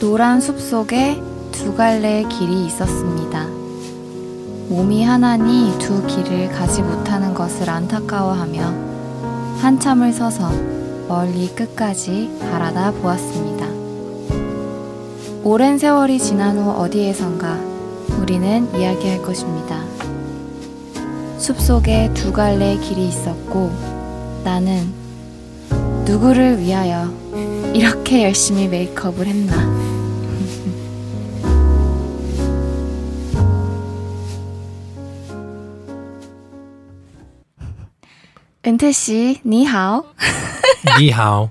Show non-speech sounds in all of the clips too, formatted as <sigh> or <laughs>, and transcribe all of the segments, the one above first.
노란 숲 속에 두 갈래의 길이 있었습니다. 몸이 하나니 두 길을 가지 못하는 것을 안타까워하며 한참을 서서 멀리 끝까지 바라다 보았습니다. 오랜 세월이 지난 후 어디에선가 우리는 이야기할 것입니다. 숲 속에 두 갈래의 길이 있었고 나는 누구를 위하여 이렇게 열심히 메이크업을 했나. 은태 씨, 니하오. <laughs> 니하오.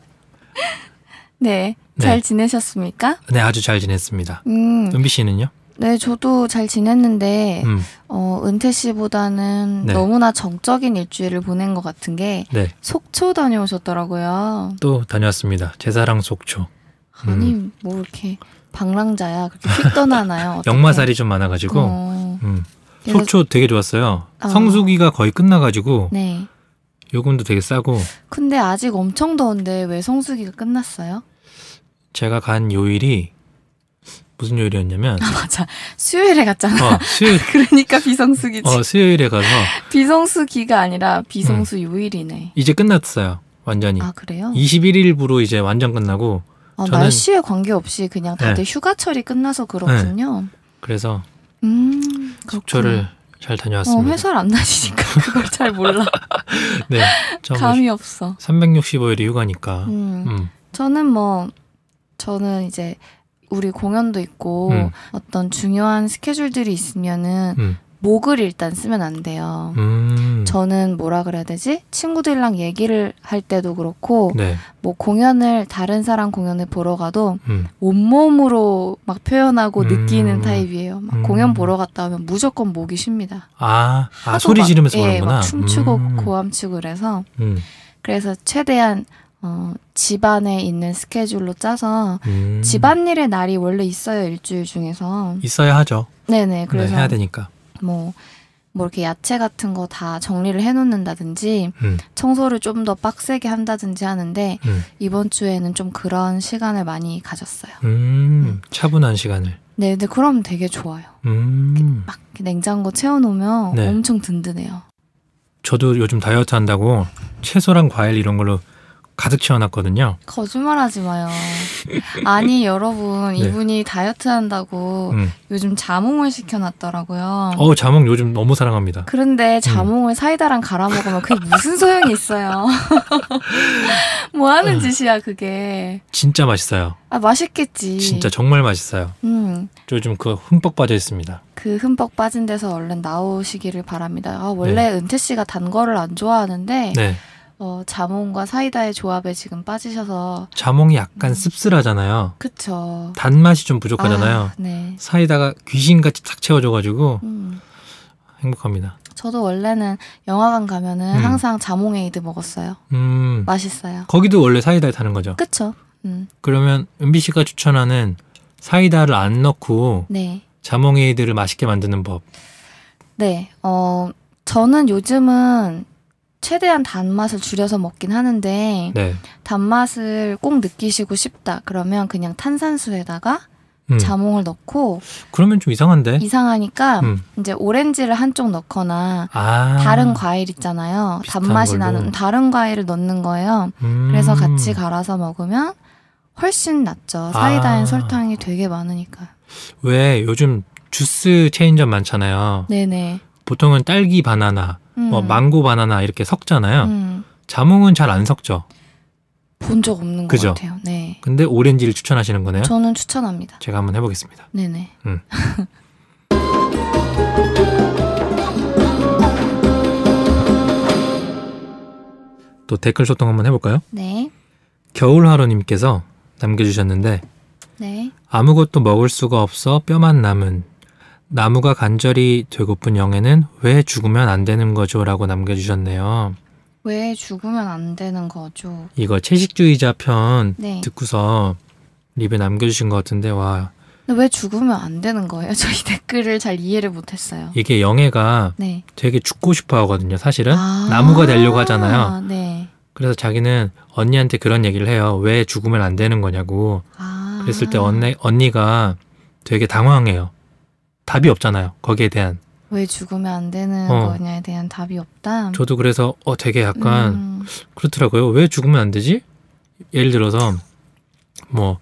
네, 네. 잘 지내셨습니까? 네, 아주 잘 지냈습니다. 음, 은비 씨는요? 네, 저도 잘 지냈는데, 음, 어, 은태 씨보다는 네. 너무나 정적인 일주일을 보낸 것 같은 게, 네. 속초 다녀오셨더라고요. 또 다녀왔습니다. 제 사랑 속초. 아니, 뭐 이렇게 방랑자야. 그렇게 휙 떠나나요? <laughs> 역마살이 좀 많아가지고. 어, 음. 속초 되게 좋았어요. 어. 성수기가 거의 끝나가지고 네. 요금도 되게 싸고 근데 아직 엄청 더운데 왜 성수기가 끝났어요? 제가 간 요일이 무슨 요일이었냐면 맞아. 수요일에 갔잖아. 어, 수요일 <laughs> 그러니까 비성수기지. 어, 수요일에 가서 비성수기가 아니라 비성수 요일이네. 이제 끝났어요. 완전히. 아, 그래요? 21일부로 이제 완전 끝나고 아, 저는- 날씨에 관계없이 그냥 다들 네. 휴가철이 끝나서 그렇군요. 그래서 음. 속초를 잘 어, 다녀왔습니다. 회사를 안 다니니까 그걸 잘 몰라. <laughs> 네. 저뭐 감이 없어. 365일이 휴가니까. 음. 음. 저는 뭐 저는 이제 우리 공연도 있고 음. 어떤 중요한 스케줄들이 있으면은 음. 목을 일단 쓰면 안 돼요. 음. 저는 뭐라 그래야 되지? 친구들이랑 얘기를 할 때도 그렇고 네. 뭐 공연을 다른 사람 공연을 보러 가도 음. 온몸으로 막 표현하고 음. 느끼는 타입이에요. 막 음. 공연 보러 갔다 오면 무조건 목이 쉽니다. 아, 아 소리 막, 지르면서 예, 그러는구나. 막 춤추고 음. 고함치고 그래서 음. 그래서 최대한 어, 집안에 있는 스케줄로 짜서 음. 집안일의 날이 원래 있어요 일주일 중에서 있어야 하죠. 네네 네, 그래서 해야 되니까. 뭐, 뭐 이렇게 야채 같은 거 다 정리를 해놓는다든지 음. 청소를 좀 더 빡세게 한다든지 하는데 음. 이번 주에는 좀 그런 시간을 많이 가졌어요. 음. 차분한 시간을. 네, 근데 그럼 되게 좋아요. 음. 막 냉장고 채워놓으면 네. 엄청 든든해요. 저도 요즘 다이어트 한다고 채소랑 과일 이런 걸로 가득 채워놨거든요. 거짓말하지 마요. 아니 <laughs> 여러분 네. 이분이 다이어트 한다고 음. 요즘 자몽을 시켜놨더라고요. 어, 자몽 요즘 너무 사랑합니다. 그런데 자몽을 사이다랑 갈아 먹으면 그게 무슨 소용이 있어요? <laughs> 뭐 하는 짓이야 그게? 진짜 맛있어요. 아 맛있겠지. 진짜 정말 맛있어요. 음, 저 요즘 그 흠뻑 빠져 있습니다. 그 흠뻑 빠진 데서 얼른 나오시기를 바랍니다. 아 원래 은태 씨가 단 거를 안 좋아하는데 네. 어, 자몽과 사이다의 조합에 지금 빠지셔서 자몽이 약간 씁쓸하잖아요. 그쵸. 단맛이 좀 부족하잖아요. 아, 네. 사이다가 귀신같이 탁 채워줘가지고 음. 행복합니다. 저도 원래는 영화관 가면은 음. 항상 자몽에이드 먹었어요. 음. 맛있어요. 거기도 원래 사이다에 타는 거죠. 음, 그러면 은비 씨가 추천하는 사이다를 안 넣고 네. 자몽에이드를 맛있게 만드는 법. 네. 어, 저는 요즘은 최대한 단맛을 줄여서 먹긴 하는데 네. 단맛을 꼭 느끼시고 싶다. 그러면 그냥 탄산수에다가 음. 자몽을 넣고 그러면 좀 이상한데. 이상하니까 음. 이제 오렌지를 한쪽 넣거나 아. 다른 과일 있잖아요. 단맛이 걸로. 나는 다른 과일을 넣는 거예요. 음. 그래서 같이 갈아서 먹으면 훨씬 낫죠. 사이다엔 아. 설탕이 되게 많으니까. 왜 요즘 주스 체인점 많잖아요. 네네. 보통은 딸기 바나나, 음. 뭐 망고 바나나 이렇게 섞잖아요. 음. 자몽은 잘 안 섞죠. 본 적 없는 그죠? 것 같아요. 네. 근데 오렌지를 추천하시는 거네요. 저는 추천합니다. 제가 한번 해보겠습니다. 네네. <laughs> 또 댓글 소통 한번 해볼까요? 네. 겨울하루님께서 남겨주셨는데 네. 아무것도 먹을 수가 없어 뼈만 남은 나무가 간절히 되고픈 영애는 왜 죽으면 안 되는 거죠? 라고 남겨주셨네요. 왜 죽으면 안 되는 거죠? 이거 채식주의자 편 네. 듣고서 리뷰 남겨주신 것 같은데 와 근데 왜 죽으면 안 되는 거예요? <laughs> 저희 댓글을 잘 이해를 못했어요. 이게 영애가 네. 되게 죽고 싶어 하거든요 사실은 아. 나무가 되려고 하잖아요 네. 그래서 자기는 언니한테 그런 얘기를 해요 왜 죽으면 안 되는 거냐고 아. 그랬을 때 아, 언니, 언니가 되게 당황해요. 답이 없잖아요. 거기에 대한. 왜 죽으면 안 되는 어. 거냐에 대한 답이 없다. 저도 그래서 어 되게 약간 음, 그렇더라고요. 왜 죽으면 안 되지? 예를 들어서 뭐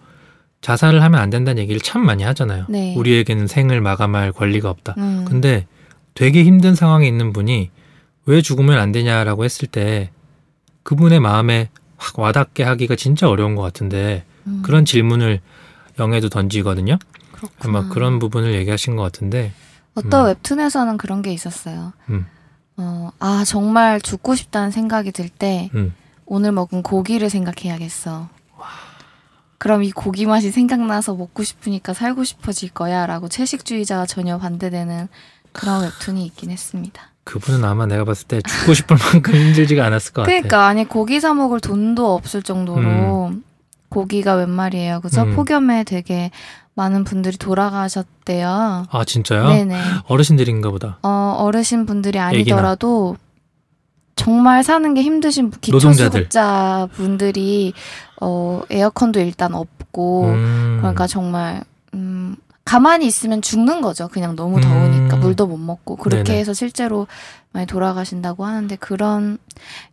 자살을 하면 안 된다는 얘기를 참 많이 하잖아요. 네. 우리에게는 생을 마감할 권리가 없다. 음, 근데 되게 힘든 상황에 있는 분이 왜 죽으면 안 되냐라고 했을 때 그분의 마음에 확 와닿게 하기가 진짜 어려운 것 같은데 음, 그런 질문을 영에도 던지거든요. 그렇구나. 아마 그런 부분을 얘기하신 것 같은데 어떤 음. 웹툰에서는 그런 게 있었어요. 음. 어, 아 정말 죽고 싶다는 생각이 들때 음. 오늘 먹은 고기를 생각해야겠어. 그럼 이 고기 맛이 생각나서 먹고 싶으니까 살고 싶어질 거야라고 채식주의자와 전혀 반대되는 그런 웹툰이 있긴 했습니다. 그분은 아마 내가 봤을 때 죽고 싶을 만큼 힘들지가 않았을 것 같아. 그러니까 아니 고기 사 먹을 돈도 없을 정도로 고기가 웬 말이에요. 그죠? 음. 폭염에 되게 많은 분들이 돌아가셨대요. 아 진짜요? 네네. 어르신들인가 보다. 어, 어르신 분들이 애기나. 아니더라도 정말 사는 게 힘드신. 기초수급자 분들이 어, 에어컨도 일단 없고 음. 그러니까 정말 음, 가만히 있으면 죽는 거죠. 그냥 너무 음. 더우니까 물도 못 먹고 그렇게 네네. 해서 실제로 많이 돌아가신다고 하는데 그런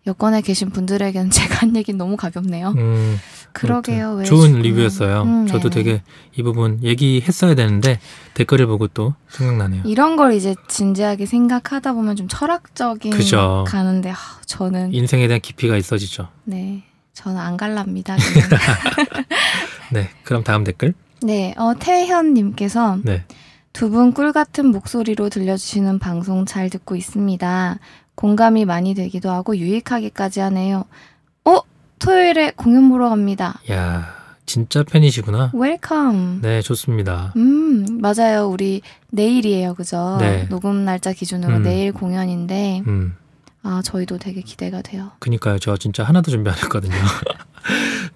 여건에 계신 분들에게는 <laughs> 제가 한 얘기는 너무 가볍네요. 음, 그러게요. 왜 좋은 죽으면- 리뷰였어요. 음, 저도 네네. 되게 이 부분 얘기했어야 되는데 댓글을 보고 또 생각나네요. 이런 걸 이제 진지하게 생각하다 보면 좀 철학적인 그죠. 가는데 하, 저는 인생에 대한 깊이가 있어지죠. 네 저는 안 갈랍니다. <laughs> 네, 그럼 다음 댓글. 네, 어, 태현님께서 네, 두분 꿀 같은 목소리로 들려주시는 방송 잘 듣고 있습니다. 공감이 많이 되기도 하고 유익하기까지 하네요. 어? 토요일에 공연 보러 갑니다. 야 진짜 팬이시구나. Welcome. 네, 좋습니다. 음, 맞아요. 우리 내일이에요. 그죠? 네. 녹음 날짜 기준으로 음. 내일 공연인데, 음, 아, 저희도 되게 기대가 돼요. 그니까요. 저 진짜 하나도 준비 안 했거든요. <laughs>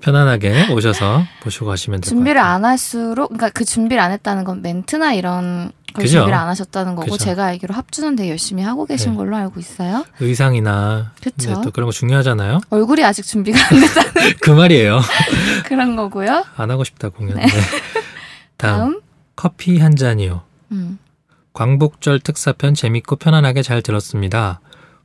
편안하게 오셔서 보시고 가시면 될것 준비를. 안 할수록, 그러니까 그 준비를 안 했다는 건 멘트나 이런 걸 그죠. 준비를 안 하셨다는 거고, 그죠. 제가 알기로 합주는 되게 열심히 하고 계신 네. 걸로 알고 있어요. 의상이나 그쵸. 네, 또 그런 거 중요하잖아요. 얼굴이 아직 준비가 안 됐다 <laughs> 그 말이에요. <laughs> 그런 거고요. 안 하고 싶다 공연. 네. <laughs> 다음 다음, 커피 한 잔이요. 음, 광복절 특사편 재밌고 편안하게 잘 들었습니다.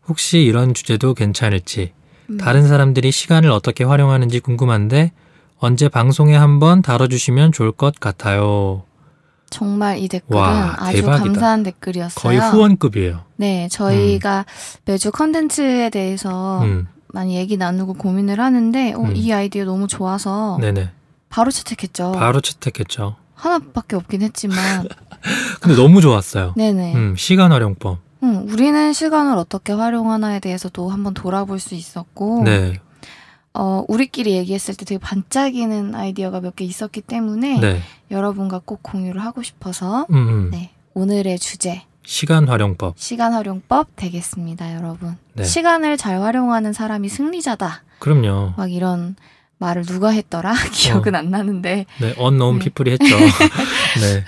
혹시 이런 주제도 괜찮을지, 음. 다른 사람들이 시간을 어떻게 활용하는지 궁금한데, 언제 방송에 한번 다뤄주시면 좋을 것 같아요. 정말 이 댓글은 와, 아주 대박이다. 감사한 댓글이었어요. 거의 후원급이에요. 네, 저희가 매주 컨텐츠에 대해서 음, 많이 얘기 나누고 고민을 하는데, 어, 음. 이 아이디어 너무 좋아서 네네. 바로 채택했죠. 바로 채택했죠. 하나밖에 없긴 했지만, <laughs> 근데 너무 좋았어요. 네네. 음, 시간 활용법. 음, 우리는 시간을 어떻게 활용하나에 대해서도 한번 돌아볼 수 있었고, 네, 어, 우리끼리 얘기했을 때 되게 반짝이는 아이디어가 몇 개 있었기 때문에 네. 여러분과 꼭 공유를 하고 싶어서 음, 음. 네, 오늘의 주제 시간 활용법. 시간 활용법 되겠습니다, 여러분. 네. 시간을 잘 활용하는 사람이 승리자다. 그럼요. 막 이런 말을 누가 했더라? <laughs> 기억은 안 나는데 네, 언노운 네. 피플이 했죠. <laughs> 네,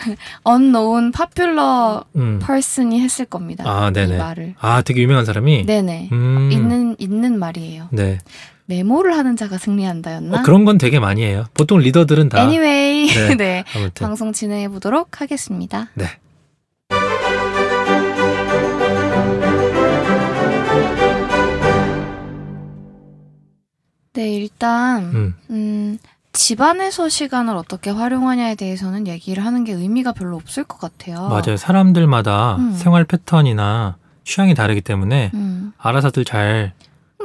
unknown popular 음. person이 했을 겁니다. 아, 이 네네. 말을. 아, 되게 유명한 사람이. 네네. 음. 있는 있는 말이에요. 네. 메모를 하는 자가 승리한다였나? 어, 그런 건 되게 많이 해요. 보통 리더들은 다. anyway, 네. <laughs> 네. 아무튼. 방송 진행해 보도록 하겠습니다. 네. 네, 일단 음, 음, 집안에서 시간을 어떻게 활용하냐에 대해서는 얘기를 하는 게 의미가 별로 없을 것 같아요. 맞아요. 사람들마다 음. 생활 패턴이나 취향이 다르기 때문에 음, 알아서들 잘,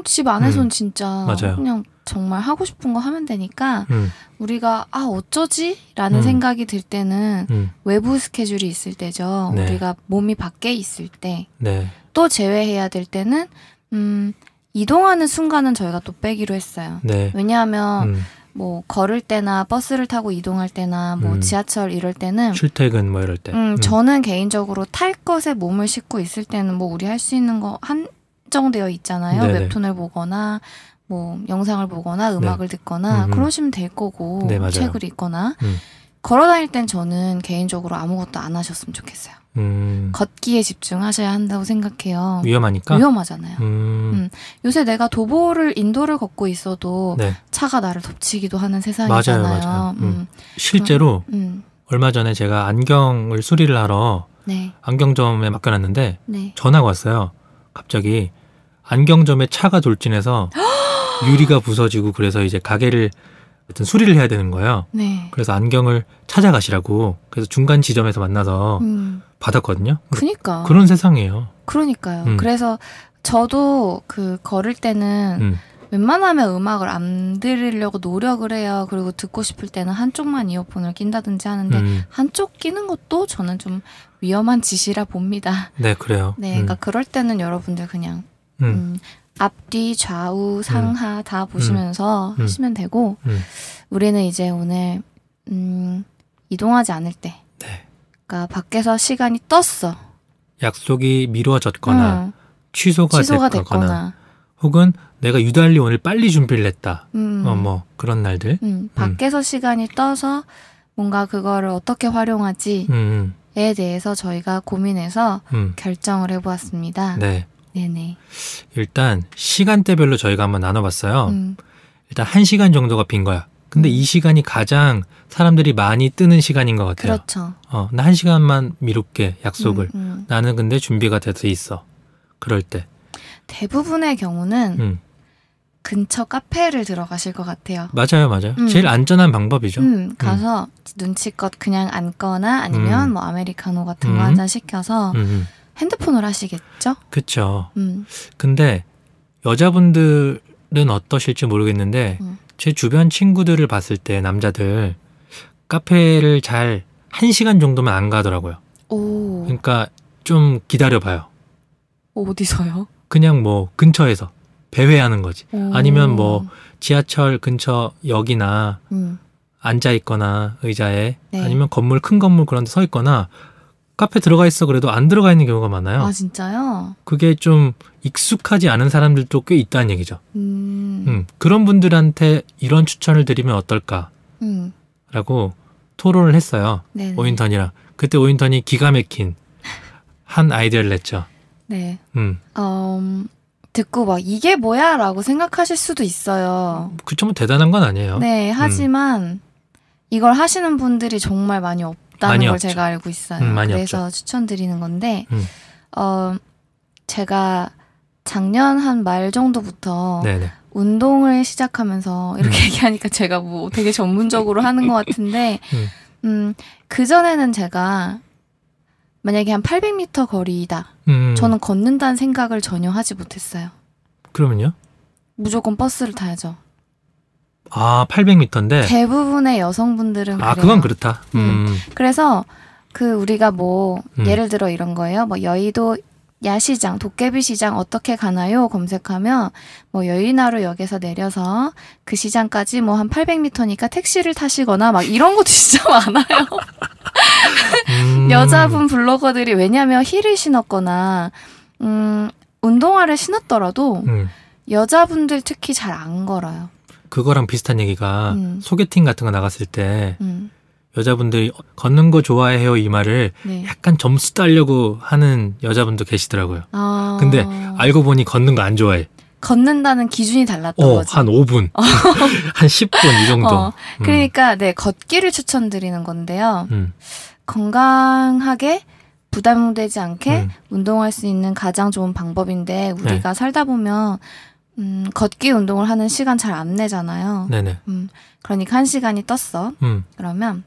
집 안에선 음, 진짜 맞아요. 그냥 정말 하고 싶은 거 하면 되니까 음, 우리가 아 어쩌지? 라는 음. 생각이 들 때는 음, 외부 스케줄이 있을 때죠. 네. 우리가 몸이 밖에 있을 때. 네, 또 제외해야 될 때는 음, 이동하는 순간은 저희가 또 빼기로 했어요. 네. 왜냐하면 음, 뭐 걸을 때나 버스를 타고 이동할 때나 뭐 음. 지하철 이럴 때는 출퇴근 뭐 이럴 때. 음, 저는 개인적으로 탈 것에 몸을 싣고 있을 때는 뭐 우리 할 수 있는 거 한정되어 있잖아요. 네네. 웹툰을 보거나 뭐 영상을 보거나 음악을 듣거나 음음. 그러시면 될 거고 네. 책을 읽거나 음. 걸어 다닐 땐 저는 개인적으로 아무것도 안 하셨으면 좋겠어요. 음. 걷기에 집중하셔야 한다고 생각해요. 위험하니까. 위험하잖아요. 음. 음. 요새 내가 도보를 인도를 걷고 있어도 네. 차가 나를 덮치기도 하는 세상이잖아요. 맞아요, 맞아요. 음. 음. 실제로 음. 얼마 전에 제가 안경을 수리를 하러 네. 안경점에 맡겨놨는데 네. 전화가 왔어요. 갑자기 안경점에 차가 돌진해서 <gasps> 유리가 부서지고 그래서 이제 가게를 하여튼 수리를 해야 되는 거예요. 네. 그래서 안경을 찾아가시라고 그래서 중간 지점에서 만나서 음. 받았거든요. 그니까. 그런 세상이에요. 그러니까요. 음. 그래서 저도 그 걸을 때는 음. 웬만하면 음악을 안 들으려고 노력을 해요. 그리고 듣고 싶을 때는 한쪽만 이어폰을 낀다든지 하는데 음. 한쪽 끼는 것도 저는 좀 위험한 짓이라 봅니다. 네, 그래요. 네, 음. 그러니까 그럴 때는 여러분들 그냥 음. 음, 앞뒤 좌우 상하 다 보시면서 음. 하시면 되고 음. 우리는 이제 오늘 음, 이동하지 않을 때, 네. 그러니까 밖에서 시간이 떴어. 약속이 미뤄졌거나 응, 취소가, 취소가 됐거나, 됐거나, 혹은 내가 유달리 오늘 빨리 준비를 했다. 음, 어, 뭐 그런 날들. 음, 밖에서 시간이 떠서 뭔가 그거를 어떻게 활용하지에 음, 대해서 저희가 고민해서 음. 결정을 해보았습니다. 네. 네네. 일단 시간대별로 저희가 한번 나눠봤어요. 음, 일단 한 시간 정도가 빈 거야. 근데 음. 이 시간이 가장 사람들이 많이 뜨는 시간인 것 같아요. 그렇죠. 어, 나 한 시간만 미룰게 약속을. 음, 음. 나는 근데 준비가 돼서 있어. 그럴 때. 대부분의 경우는 음. 근처 카페를 들어가실 것 같아요. 맞아요, 맞아요. 음. 제일 안전한 방법이죠. 음, 가서 눈치껏 그냥 앉거나 아니면 음. 뭐 아메리카노 같은 거 음. 한잔 시켜서 음, 음. 핸드폰을 하시겠죠? 그쵸. 음, 근데 여자분들은 어떠실지 모르겠는데 음. 제 주변 친구들을 봤을 때 남자들 카페를 잘 한 시간 정도면 안 가더라고요. 오, 그러니까 좀 기다려봐요. 어디서요? 그냥 뭐 근처에서 배회하는 거지. 오. 아니면 뭐 지하철 근처 역이나 음, 앉아 있거나 의자에 네. 아니면 건물 큰 건물 그런 데 서 있거나 카페 들어가 있어 그래도 안 들어가 있는 경우가 많아요. 아 진짜요? 그게 좀 익숙하지 않은 사람들도 꽤 있다는 얘기죠. 음, 음, 그런 분들한테 이런 추천을 드리면 어떨까라고 음, 토론을 했어요. 네, 오인턴이랑. 그때 오인턴이 기가 막힌 한 아이디어를 냈죠. 네. 음, 음, 듣고 막 이게 뭐야라고 생각하실 수도 있어요. 그쵸 뭐 대단한 건 아니에요. 네, 하지만 이걸 하시는 분들이 정말 많이 없 다는 많이 걸 없죠. 제가 알고 있어요. 음, 그래서 추천드리는 건데, 음. 어, 제가 작년 한 말 정도부터 네네. 운동을 시작하면서 이렇게 음. 얘기하니까 제가 뭐 되게 전문적으로 하는 것 같은데, <laughs> 음. 음, 그전에는 제가 만약에 한 800m 거리다. 음, 저는 걷는다는 생각을 전혀 하지 못했어요. 그러면요? 무조건 버스를 타야죠. 아 800m인데. 대부분의 여성분들은 아 그래요. 그건 그렇다. 음, 그래서 그 우리가 뭐 음. 예를 들어 이런 거예요. 뭐 여의도 야시장, 도깨비 시장 어떻게 가나요? 검색하면 뭐 여의나루 역에서 내려서 그 시장까지 뭐 한 800m니까 택시를 타시거나 막 이런 것도 <laughs> 진짜 많아요. 음. <laughs> 여자분 블로거들이 왜냐면 힐을 신었거나 음 운동화를 신었더라도 음, 여자분들 특히 잘 안 걸어요. 그거랑 비슷한 얘기가 음. 소개팅 같은 거 나갔을 때 음. 여자분들이 걷는 거 좋아해요 이 말을 네. 약간 점수 따려고 하는 여자분도 계시더라고요. 아. 근데 알고 보니 걷는 거 안 좋아해. 걷는다는 기준이 달랐던 어, 거지. 한 5분, <laughs> 한 10분 이 정도. 어, 음, 그러니까 네 걷기를 추천드리는 건데요. 음, 건강하게 부담되지 않게 음. 운동할 수 있는 가장 좋은 방법인데 네. 우리가 살다 보면 음, 걷기 운동을 하는 시간 잘 안 내잖아요. 네네. 음, 그러니까 한 시간이 떴어. 음, 그러면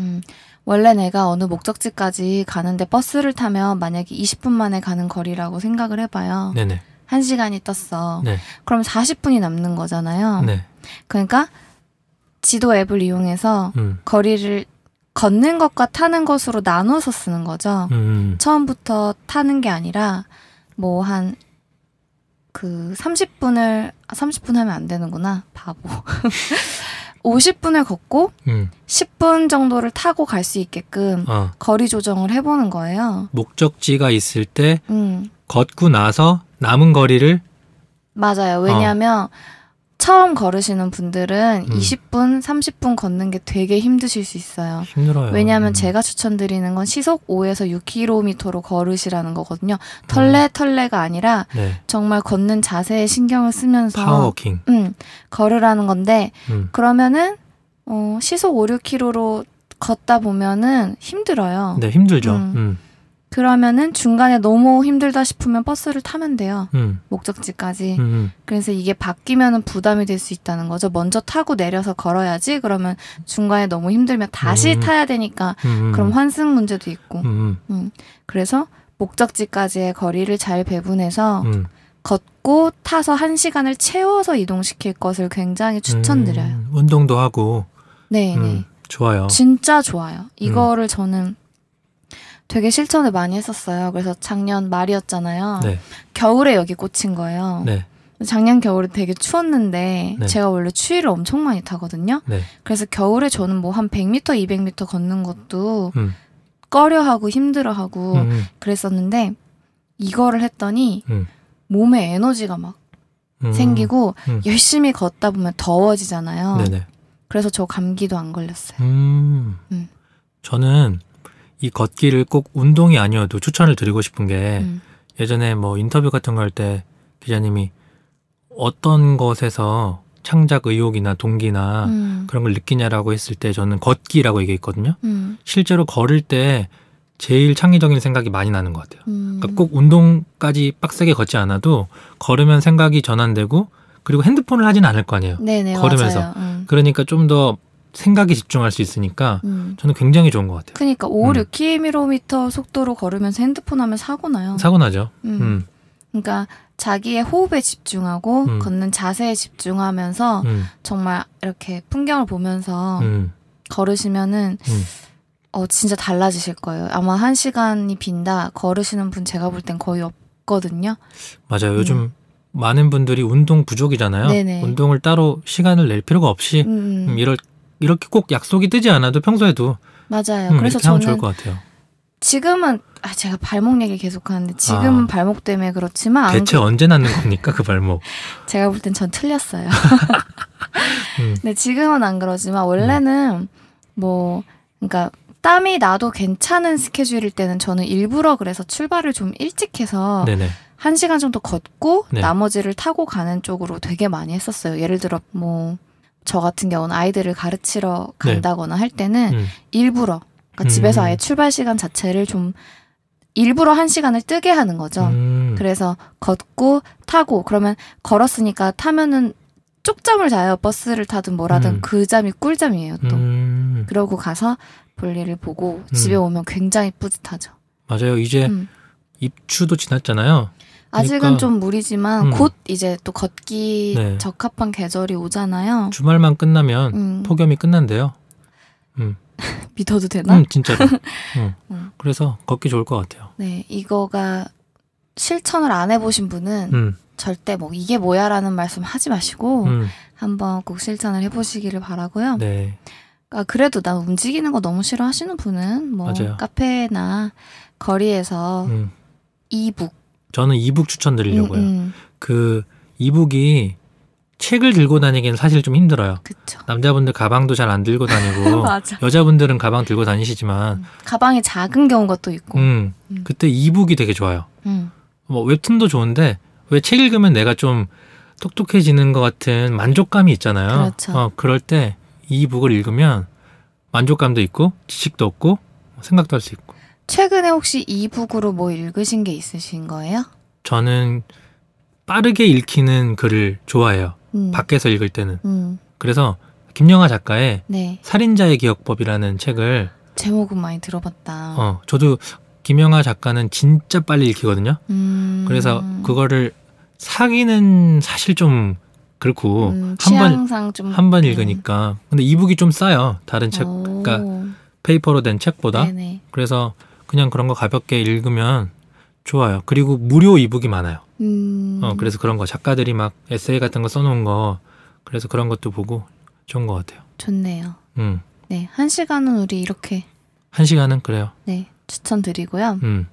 음, 원래 내가 어느 목적지까지 가는데 버스를 타면 만약에 20분 만에 가는 거리라고 생각을 해봐요. 네네. 한 시간이 떴어. 네. 그럼 40분이 남는 거잖아요. 네. 그러니까 지도 앱을 이용해서 음, 거리를 걷는 것과 타는 것으로 나눠서 쓰는 거죠. 음, 처음부터 타는 게 아니라 뭐 한 그 30분을 30분 하면 안 되는구나. 바보. <laughs> 50분을 걷고 음, 10분 정도를 타고 갈 수 있게끔 어. 거리 조정을 해보는 거예요. 목적지가 있을 때 음, 걷고 나서 남은 거리를 맞아요. 왜냐하면 처음 걸으시는 분들은 음. 20분, 30분 걷는 게 되게 힘드실 수 있어요. 힘들어요. 왜냐하면 음. 제가 추천드리는 건 시속 5에서 6km로 걸으시라는 거거든요. 털레 털레가 아니라 네. 정말 걷는 자세에 신경을 쓰면서 파워워킹. 음, 걸으라는 건데 음. 그러면은 어, 시속 5, 6km로 걷다 보면은 힘들어요. 네, 힘들죠. 음. 음. 그러면은 중간에 너무 힘들다 싶으면 버스를 타면 돼요. 음. 목적지까지. 음. 음. 그래서 이게 바뀌면은 부담이 될 수 있다는 거죠. 먼저 타고 내려서 걸어야지. 그러면 중간에 너무 힘들면 다시 음. 타야 되니까 음. 그럼 환승 문제도 있고. 음. 음. 그래서 목적지까지의 거리를 잘 배분해서 음. 걷고 타서 한 시간을 채워서 이동시킬 것을 굉장히 추천드려요. 음. 운동도 하고. 네, 네. 음. 좋아요. 진짜 좋아요. 이거를 저는 되게 실천을 많이 했었어요. 그래서 작년 말이었잖아요. 네. 겨울에 여기 꽂힌 거예요. 네. 작년 겨울에 되게 추웠는데 네. 제가 원래 추위를 엄청 많이 타거든요. 네. 그래서 겨울에 저는 뭐 한 100m, 200m 걷는 것도 음. 꺼려하고 힘들어하고 음. 그랬었는데 이거를 했더니 음. 몸에 에너지가 막 음. 생기고 음. 열심히 걷다 보면 더워지잖아요. 네네. 그래서 저 감기도 안 걸렸어요. 음. 음. 저는 이 걷기를 꼭 운동이 아니어도 추천을 드리고 싶은 게 음. 예전에 뭐 인터뷰 같은 거 할 때 기자님이 어떤 것에서 창작 의욕이나 동기나 음. 그런 걸 느끼냐라고 했을 때 저는 걷기라고 얘기했거든요. 음. 실제로 걸을 때 제일 창의적인 생각이 많이 나는 것 같아요. 음. 그러니까 꼭 운동까지 빡세게 걷지 않아도 걸으면 생각이 전환되고 그리고 핸드폰을 하진 않을 거 아니에요. 네네 걸으면서. 음. 그러니까 좀 더 생각에 집중할 수 있으니까 음. 저는 굉장히 좋은 것 같아요. 그러니까 5, 음. 6km 속도로 걸으면서 핸드폰 하면 사고 나요. 사고 나죠. 음. 음, 그러니까 자기의 호흡에 집중하고 음. 걷는 자세에 집중하면서 음, 정말 이렇게 풍경을 보면서 음, 걸으시면은 음. 어 진짜 달라지실 거예요. 아마 한 시간이 빈다 걸으시는 분 제가 볼 땐 거의 없거든요. 맞아요. 요즘 많은 분들이 운동 부족이잖아요. 음. 네네. 운동을 따로 시간을 낼 필요가 없이 음, 음, 이럴 이렇게 꼭 약속이 뜨지 않아도 평소에도 맞아요. 음, 그래서 저는 좋을 것 같아요. 지금은 아 제가 발목 얘기 계속 하는데 지금은 아. 발목 때문에 그렇지만 안 대체 언제 낳는 겁니까 그 발목? <laughs> 제가 볼 땐 전 틀렸어요. <laughs> 음. 근데 지금은 안 그러지만 원래는 뭐 그러니까 땀이 나도 괜찮은 스케줄일 때는 저는 일부러 그래서 출발을 좀 일찍 해서 네네. 한 시간 정도 걷고 네. 나머지를 타고 가는 쪽으로 되게 많이 했었어요. 예를 들어 뭐 저 같은 경우는 아이들을 가르치러 네. 간다거나 할 때는 음, 일부러 그러니까 음. 집에서 아예 출발 시간 자체를 좀 일부러 한 시간을 뜨게 하는 거죠. 음, 그래서 걷고 타고 그러면 걸었으니까 타면은 쪽잠을 자요. 버스를 타든 뭐라든 음. 그 잠이 꿀잠이에요. 또 음, 그러고 가서 볼일을 보고 음. 집에 오면 굉장히 뿌듯하죠. 맞아요. 이제 음. 입추도 지났잖아요. 아직은 그러니까- 좀 무리지만 음. 곧 이제 또 걷기 네. 적합한 계절이 오잖아요. 주말만 끝나면 음, 폭염이 끝난대요. 음, <laughs> 믿어도 되나? 음 진짜로. 음. <laughs> 음. 그래서 걷기 좋을 것 같아요. 네, 이거가 실천을 안 해보신 분은 음, 절대 뭐 이게 뭐야라는 말씀 하지 마시고 음, 한번 꼭 실천을 해보시기를 바라고요. 네, 아, 그래도 나 움직이는 거 너무 싫어하시는 분은 뭐 맞아요. 카페나 거리에서 음. 이북 저는 이북 추천드리려고요. 음, 음, 그 이북이 책을 들고 다니기는 사실 좀 힘들어요. 그쵸. 남자분들 가방도 잘 안 들고 다니고. <laughs> 여자분들은 가방 들고 다니시지만 가방이 작은 경우가 또 있고. 음, 음. 그때 이북이 되게 좋아요. 음. 뭐 웹툰도 좋은데 왜 책 읽으면 내가 좀 똑똑해지는 것 같은 만족감이 있잖아요. 그렇죠. 어, 그럴 때 이북을 읽으면 만족감도 있고 지식도 얻고 생각도 할 수 있고. 최근에 혹시 이북으로 뭐 읽으신 게 있으신 거예요? 저는 빠르게 읽히는 글을 좋아해요. 음. 밖에서 읽을 때는. 음. 그래서 김영하 작가의 네. 살인자의 기억법이라는 책을 제목은 많이 들어봤다. 어 저도 김영하 작가는 진짜 빨리 읽히거든요. 음. 그래서 그거를 사기는 사실 좀 그렇고 음, 한번한 음. 읽으니까 근데 이북이 좀 싸요. 다른 책 오. 그러니까 페이퍼로 된 책보다. 네네. 그래서 그냥 그런 거 가볍게 읽으면 좋아요. 그리고 무료 이북이 많아요. 음. 어 그래서 그런 거 작가들이 막 에세이 같은 거 써놓은 거 그래서 그런 것도 보고 좋은 것 같아요. 좋네요. 음. 네. 한 시간은 우리 이렇게 한 시간은 그래요. 네. 추천드리고요. 음.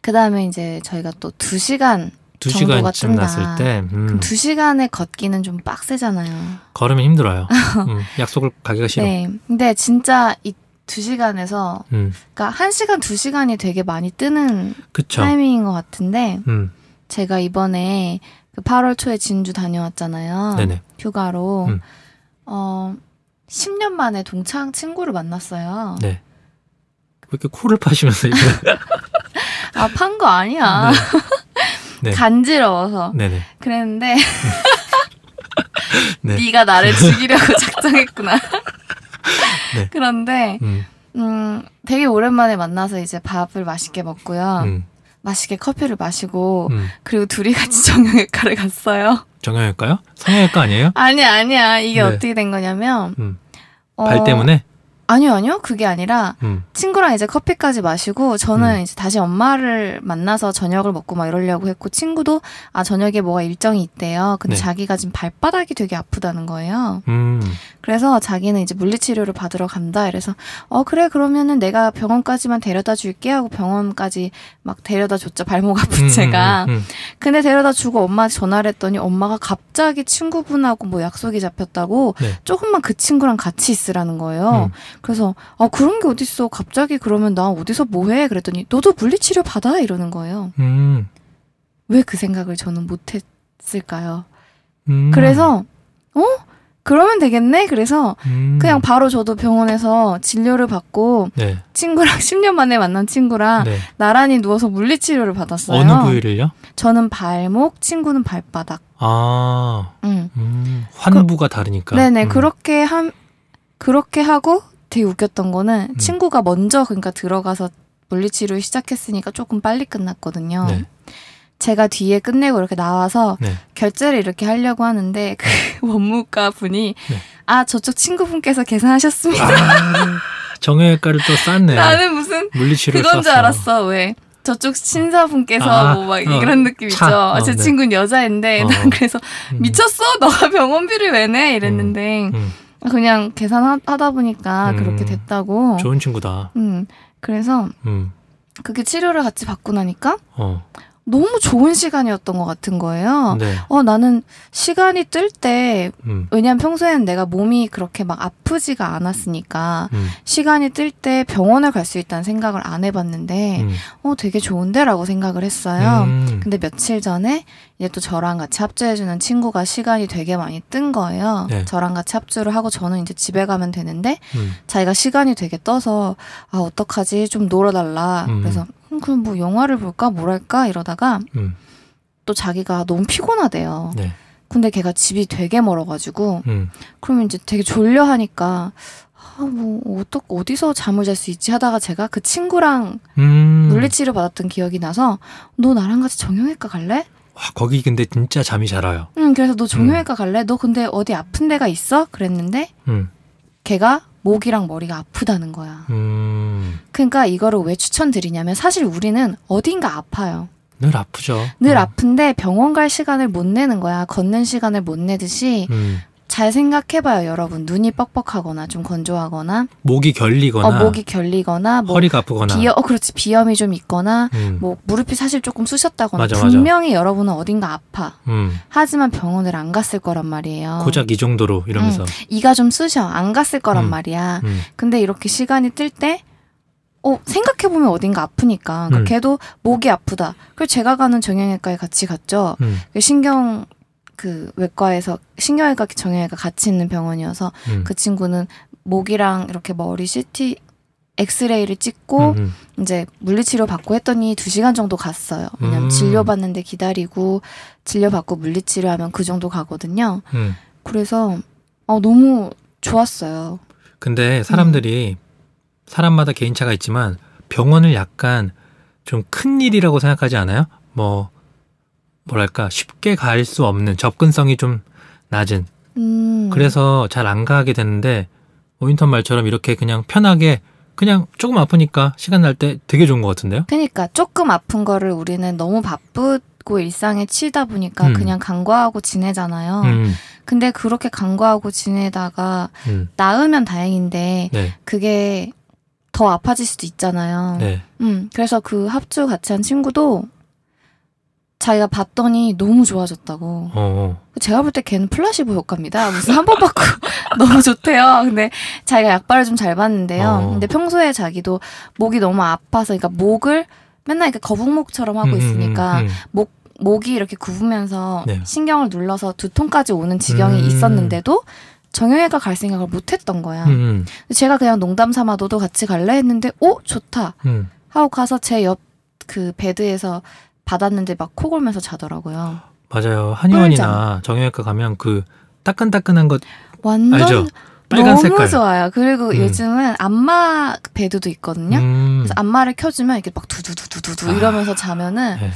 그 다음에 이제 저희가 또 두 시간 두 정도가 시간쯤 뜬다. 났을 때 음, 두 시간에 걷기는 좀 빡세잖아요. 걸으면 힘들어요. <laughs> 음, 약속을 가기가 싫어. 네. 근데 진짜 이 두 시간에서 음, 그러니까 한 시간 두 시간이 되게 많이 뜨는 그쵸. 타이밍인 것 같은데 음, 제가 이번에 그 8월 초에 진주 다녀왔잖아요. 네네. 휴가로 음. 어 10년 만에 동창 친구를 만났어요. 네. 왜 이렇게 코를 파시면서 이제 <laughs> 아판 거 아니야. 네. <laughs> 간지러워서 네네. 그랬는데 <laughs> 네. 네가 나를 죽이려고 작정했구나. 네. <laughs> 그런데 음, 음 되게 오랜만에 만나서 이제 밥을 맛있게 먹고요. 음, 맛있게 커피를 마시고 음. 그리고 둘이 같이 <laughs> 정형외과를 갔어요. 정형외과요? 성형외과 아니에요? 아니 아니야 이게 네. 어떻게 된 거냐면 음, 어, 발 때문에? 아니요 아니요 그게 아니라 음, 친구랑 이제 커피까지 마시고 저는 음. 이제 다시 엄마를 만나서 저녁을 먹고 막 이러려고 했고 친구도 아 저녁에 뭐가 일정이 있대요. 근데 네. 자기가 지금 발바닥이 되게 아프다는 거예요. 음, 그래서 자기는 이제 물리치료를 받으러 간다. 이래서 어 그래 그러면은 내가 병원까지만 데려다 줄게 하고 병원까지 막 데려다 줬죠. 발목 아픈 음, 제가. 음, 음, 근데 데려다 주고 엄마한테 전화를 했더니 엄마가 갑자기 친구분하고 뭐 약속이 잡혔다고 네. 조금만 그 친구랑 같이 있으라는 거예요. 음. 그래서 아 그런 게 어딨어. 갑자기 그러면 나 어디서 뭐 해? 그랬더니 너도 물리치료 받아 이러는 거예요. 음, 왜그 생각을 저는 못 했을까요? 음. 그래서 어? 그러면 되겠네. 그래서 음, 그냥 바로 저도 병원에서 진료를 받고 네, 친구랑 <laughs> 10년 만에 만난 친구랑 네. 나란히 누워서 물리치료를 받았어요. 어느 부위를요? 저는 발목, 친구는 발바닥. 아, 응. 음, 환부가 다르니까. 네네 음, 그렇게 함 그렇게 하고 되게 웃겼던 거는 음. 친구가 먼저 그러니까 들어가서 물리치료 시작했으니까 조금 빨리 끝났거든요. 네. 제가 뒤에 끝내고 이렇게 나와서 네. 결제를 이렇게 하려고 하는데 그 <laughs> 원무과 분이 네. 아 저쪽 친구분께서 계산하셨습니다. 아, 정형외과를 또 쌌네. 나는 무슨 물리치료를 그건 줄 쌌어. 알았어. 왜? 저쪽 신사분께서 아, 뭐막 어, 이런 느낌 차. 있죠. 어, 제 네. 친구는 여자인데 어. 난 그래서 음, 미쳤어? 너가 병원비를 왜 내? 이랬는데 음, 그냥 계산하다 보니까 음. 그렇게 됐다고. 좋은 친구다. 음 그래서 음, 그게 치료를 같이 받고 나니까 어, 너무 좋은 시간이었던 것 같은 거예요. 네, 어 나는 시간이 뜰 때 음, 왜냐면 평소에는 내가 몸이 그렇게 막 아프지가 않았으니까 음, 시간이 뜰 때 병원을 갈 수 있다는 생각을 안 해봤는데 음, 어 되게 좋은데라고 생각을 했어요. 음, 근데 며칠 전에 이제 또 저랑 같이 합주해주는 친구가 시간이 되게 많이 뜬 거예요. 네. 저랑 같이 합주를 하고 저는 이제 집에 가면 되는데 음, 자기가 시간이 되게 떠서 아 어떡하지 좀 놀아달라. 음. 그래서 음, 그럼 뭐 영화를 볼까 뭐랄까 이러다가 음, 또 자기가 너무 피곤하대요. 네, 근데 걔가 집이 되게 멀어가지고 음, 그러면 이제 되게 졸려 하니까 아뭐 어떠 어디서 잠을 잘 수 있지 하다가 제가 그 친구랑 음. 물리치료 받았던 기억이 나서 너 나랑 같이 정형외과 갈래? 와, 거기 근데 진짜 잠이 잘 와요. 응 그래서 너 정형외과 갈래? 너 근데 어디 아픈 데가 있어? 그랬는데 음, 걔가 목이랑 머리가 아프다는 거야. 음, 그러니까 이거를 왜 추천드리냐면 사실 우리는 어딘가 아파요. 늘 아프죠. 늘 음, 아픈데 병원 갈 시간을 못 내는 거야. 걷는 시간을 못 내듯이 음, 잘 생각해봐요, 여러분. 눈이 뻑뻑하거나 좀 건조하거나, 목이 결리거나, 어, 목이 결리거나, 뭐 허리가 아프거나. 비염, 어, 그렇지 비염이 좀 있거나, 음, 뭐 무릎이 사실 조금 쑤셨다거나 맞아, 맞아. 분명히 여러분은 어딘가 아파. 음, 하지만 병원을 안 갔을 거란 말이에요. 고작 이 정도로 이러면서. 이가 좀 쑤셔 안 갔을 거란 음. 말이야. 음, 근데 이렇게 시간이 뜰 때, 어, 생각해보면 어딘가 아프니까. 그러니까 음. 걔도 목이 아프다. 그래서 제가 가는 정형외과에 같이 갔죠. 음, 그 신경, 그 외과에서, 신경외과, 정형외과 같이 있는 병원이어서 음, 그 친구는 목이랑 이렇게 머리 CT, 엑스레이를 찍고 음, 음, 이제 물리치료 받고 했더니 두 시간 정도 갔어요. 왜냐면 음. 진료 받는데 기다리고 진료 받고 물리치료 하면 그 정도 가거든요. 음. 그래서 어, 너무 좋았어요. 근데 사람들이 사람마다 개인차가 있지만 병원을 약간 좀 큰 일이라고 생각하지 않아요? 뭐 뭐랄까 쉽게 갈 수 없는 접근성이 좀 낮은 음. 그래서 잘 안 가게 되는데 오인턴 말처럼 이렇게 그냥 편하게 그냥 조금 아프니까 시간 날 때 되게 좋은 것 같은데요? 그러니까 조금 아픈 거를 우리는 너무 바쁘고 일상에 치이다 보니까 음. 그냥 간과하고 지내잖아요. 음, 근데 그렇게 간과하고 지내다가 음, 나으면 다행인데 네, 그게 더 아파질 수도 있잖아요. 네, 음, 그래서 그 합주 같이 한 친구도 자기가 봤더니 너무 좋아졌다고. 어. 제가 볼 때 걔는 플라시보 효과입니다. 무슨 한 번 받고 <laughs> 너무 좋대요. 근데 자기가 약발을 좀 잘 봤는데요. 어. 근데 평소에 자기도 목이 너무 아파서, 그러니까 목을 맨날 이렇게 거북목처럼 하고 음, 음, 있으니까 음, 음. 목 목이 이렇게 굽으면서 네. 신경을 눌러서 두통까지 오는 지경이 음. 있었는데도 정형외과 갈 생각을 못했던 거야. 음, 제가 그냥 농담 삼아 너도 같이 갈래 했는데, 오 좋다 음. 하고 가서 제 옆 그 bed에서 받았는데 막 코 골면서 자더라고요. 맞아요. 한의원이나 정형외과 가면 그 따끈따끈한 것 완전 알죠? 빨간 너무 색깔. 좋아요. 그리고 음. 요즘은 안마 bed도 있거든요. 음, 그래서 안마를 켜주면 이렇게 막 두두두두두 아. 이러면서 자면은 네.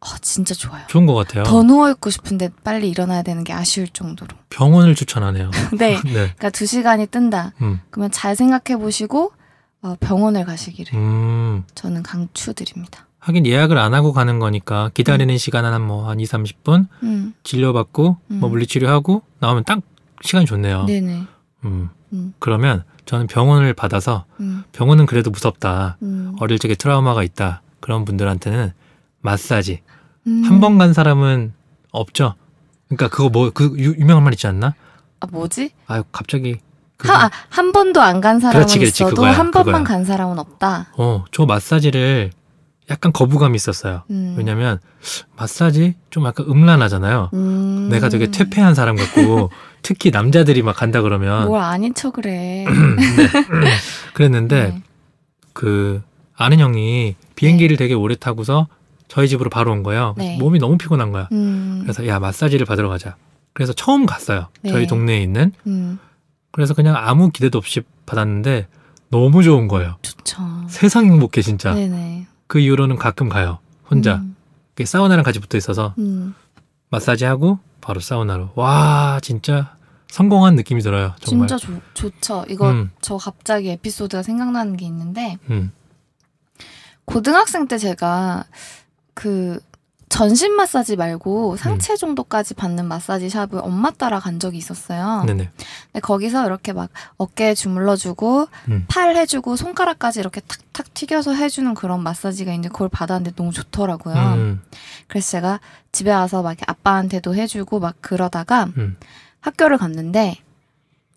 어, 진짜 좋아요. 좋은 것 같아요. 더 누워 있고 싶은데 빨리 일어나야 되는 게 아쉬울 정도로. 병원을 추천하네요. <laughs> 네. <laughs> 네. 그러니까 두 시간이 뜬다. 음, 그러면 잘 생각해 보시고 어, 병원을 가시기를 음. 저는 강추드립니다. 하긴 예약을 안 하고 가는 거니까 기다리는 시간은 한 뭐한 2, 30분 음, 진료받고 뭐 음. 물리치료하고 나오면 딱 시간이 좋네요. 네네. 음. 음, 그러면 저는 병원을 받아서 음, 병원은 그래도 무섭다. 음. 어릴 적에 트라우마가 있다. 그런 분들한테는 마사지. 음. 한번 간 사람은 없죠. 그러니까 그거 뭐 그 유명한 말 있지 않나? 아 뭐지? 아유 갑자기 한, 아, 한 번도 안 간 사람은 그렇지, 그렇지. 있어도 그거야, 한 번만 그거야. 간 사람은 없다. 어, 저 마사지를 약간 거부감이 있었어요. 음. 왜냐면 마사지 좀 약간 음란하잖아요. 음. 내가 되게 퇴폐한 사람 같고 <laughs> 특히 남자들이 막 간다 그러면 뭘 아닌 척을 해. <clears throat> <clears throat> 그랬는데 네. 그 아는 형이 비행기를 되게 오래 타고서 저희 집으로 바로 온 거예요. 네. 몸이 너무 피곤한 거야. 음. 그래서 야 마사지를 받으러 가자. 그래서 처음 갔어요. 네. 저희 동네에 있는. 음. 그래서 그냥 아무 기대도 없이 받았는데 너무 좋은 거예요. 좋죠. 세상 행복해 진짜. 네네. 그 이후로는 가끔 가요. 혼자. 음. 사우나랑 같이 붙어 있어서 음. 마사지 하고 바로 사우나로. 와 진짜 성공한 느낌이 들어요. 정말. 진짜 좋, 좋죠. 이거 음, 저 갑자기 에피소드가 생각나는 게 있는데 음, 고등학생 때 제가 그 전신 마사지 말고 상체 정도까지 받는 마사지 샵을 엄마 따라 간 적이 있었어요. 네네. 근데 거기서 이렇게 막 어깨 주물러주고 음. 팔 해주고 손가락까지 이렇게 탁탁 튀겨서 해주는 그런 마사지가 있는데 그걸 받았는데 너무 좋더라고요. 음, 그래서 제가 집에 와서 막 아빠한테도 해주고 막 그러다가 음. 학교를 갔는데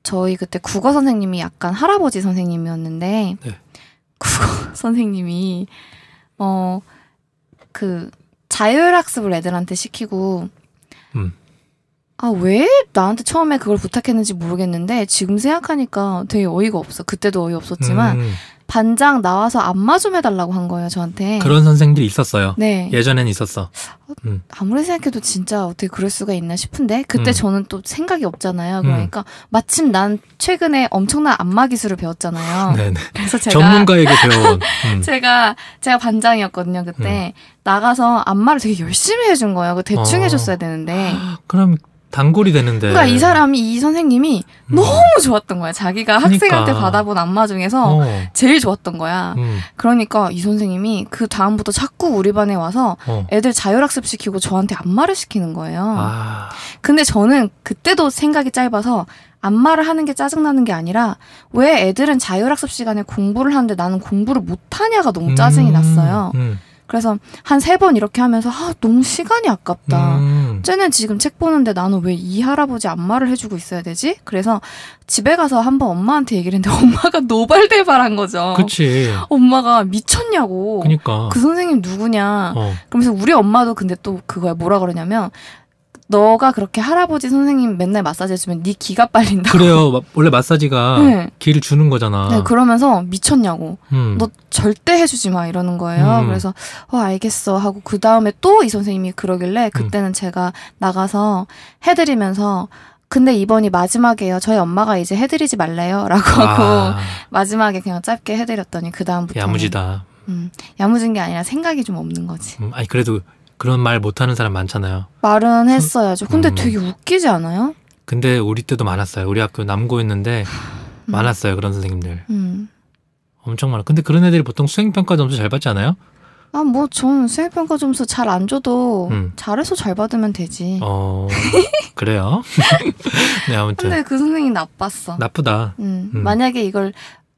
저희 그때 국어 선생님이 약간 할아버지 선생님이었는데 네. 국어 <laughs> 선생님이 어그 자율학습을 애들한테 시키고 음. 아왜 나한테 처음에 그걸 부탁했는지 모르겠는데 지금 생각하니까 되게 어이가 없어 그때도 어이 없었지만 음, 반장 나와서 안마 좀 해달라고 한 거예요 저한테 그런 선생들이 있었어요. 네 예전엔 있었어. 음, 아무리 생각해도 진짜 어떻게 그럴 수가 있나 싶은데 그때 음. 저는 또 생각이 없잖아요. 그러니까 마침 난 최근에 엄청난 안마 기술을 배웠잖아요. <laughs> 네네. 그래서 제가 전문가에게 배워온. <laughs> 음. 제가 제가 반장이었거든요 그때 나가서 안마를 되게 열심히 해준 거예요. 그 대충 어. 해줬어야 되는데. 그럼 단골이 되는데. 그러니까 이 사람이 이 선생님이 음. 너무 좋았던 거야. 자기가 그러니까. 학생한테 받아본 안마 중에서 어, 제일 좋았던 거야. 음, 그러니까 이 선생님이 그 다음부터 자꾸 우리 반에 와서 어. 애들 자율학습 시키고 저한테 안마를 시키는 거예요. 아, 근데 저는 그때도 생각이 짧아서 안마를 하는 게 짜증나는 게 아니라 왜 애들은 자율학습 시간에 공부를 하는데 나는 공부를 못하냐가 너무 짜증이 음, 났어요. 음, 그래서 한 세 번 이렇게 하면서 아 너무 시간이 아깝다. 음. 쟤는 지금 책 보는데 나는 왜 이 할아버지 안마를 해주고 있어야 되지? 그래서 집에 가서 한번 엄마한테 얘기를 했는데 <laughs> 엄마가 노발대발한 거죠. 그치. 엄마가 미쳤냐고. 그니까. 그 선생님 누구냐. 어, 그러면서 우리 엄마도 근데 또 그거야 뭐라 그러냐면 너가 그렇게 할아버지 선생님 맨날 마사지 해주면 네 기가 빨린다. 그래요. <laughs> 마- 원래 마사지가 네. 기를 주는 거잖아. 네, 그러면서 미쳤냐고. 음. 너 절대 해주지 마 이러는 거예요. 음. 그래서 어 알겠어 하고 그 다음에 또 이 선생님이 그러길래 음. 그때는 제가 나가서 해드리면서 근데 이번이 마지막이에요. 저희 엄마가 이제 해드리지 말래요라고 하고 아, 마지막에 그냥 짧게 해드렸더니 그 다음부터 야무지다. 음, 야무진 게 아니라 생각이 좀 없는 거지. 음, 아니 그래도 그런 말 못하는 사람 많잖아요. 말은 했어야죠. 근데 음. 되게 웃기지 않아요? 근데 우리 때도 많았어요. 우리 학교 남고였는데 음. 많았어요. 그런 선생님들. 음. 엄청 많아. 근데 그런 애들이 보통 수행평가 점수 잘 받지 않아요? 아, 뭐, 전 수행평가 점수 잘 안 줘도 음. 잘해서 잘 받으면 되지. 어, 그래요? <laughs> <laughs> 네, 아무튼. 근데 그 선생님 나빴어. 나쁘다. 음, 음. 만약에 이걸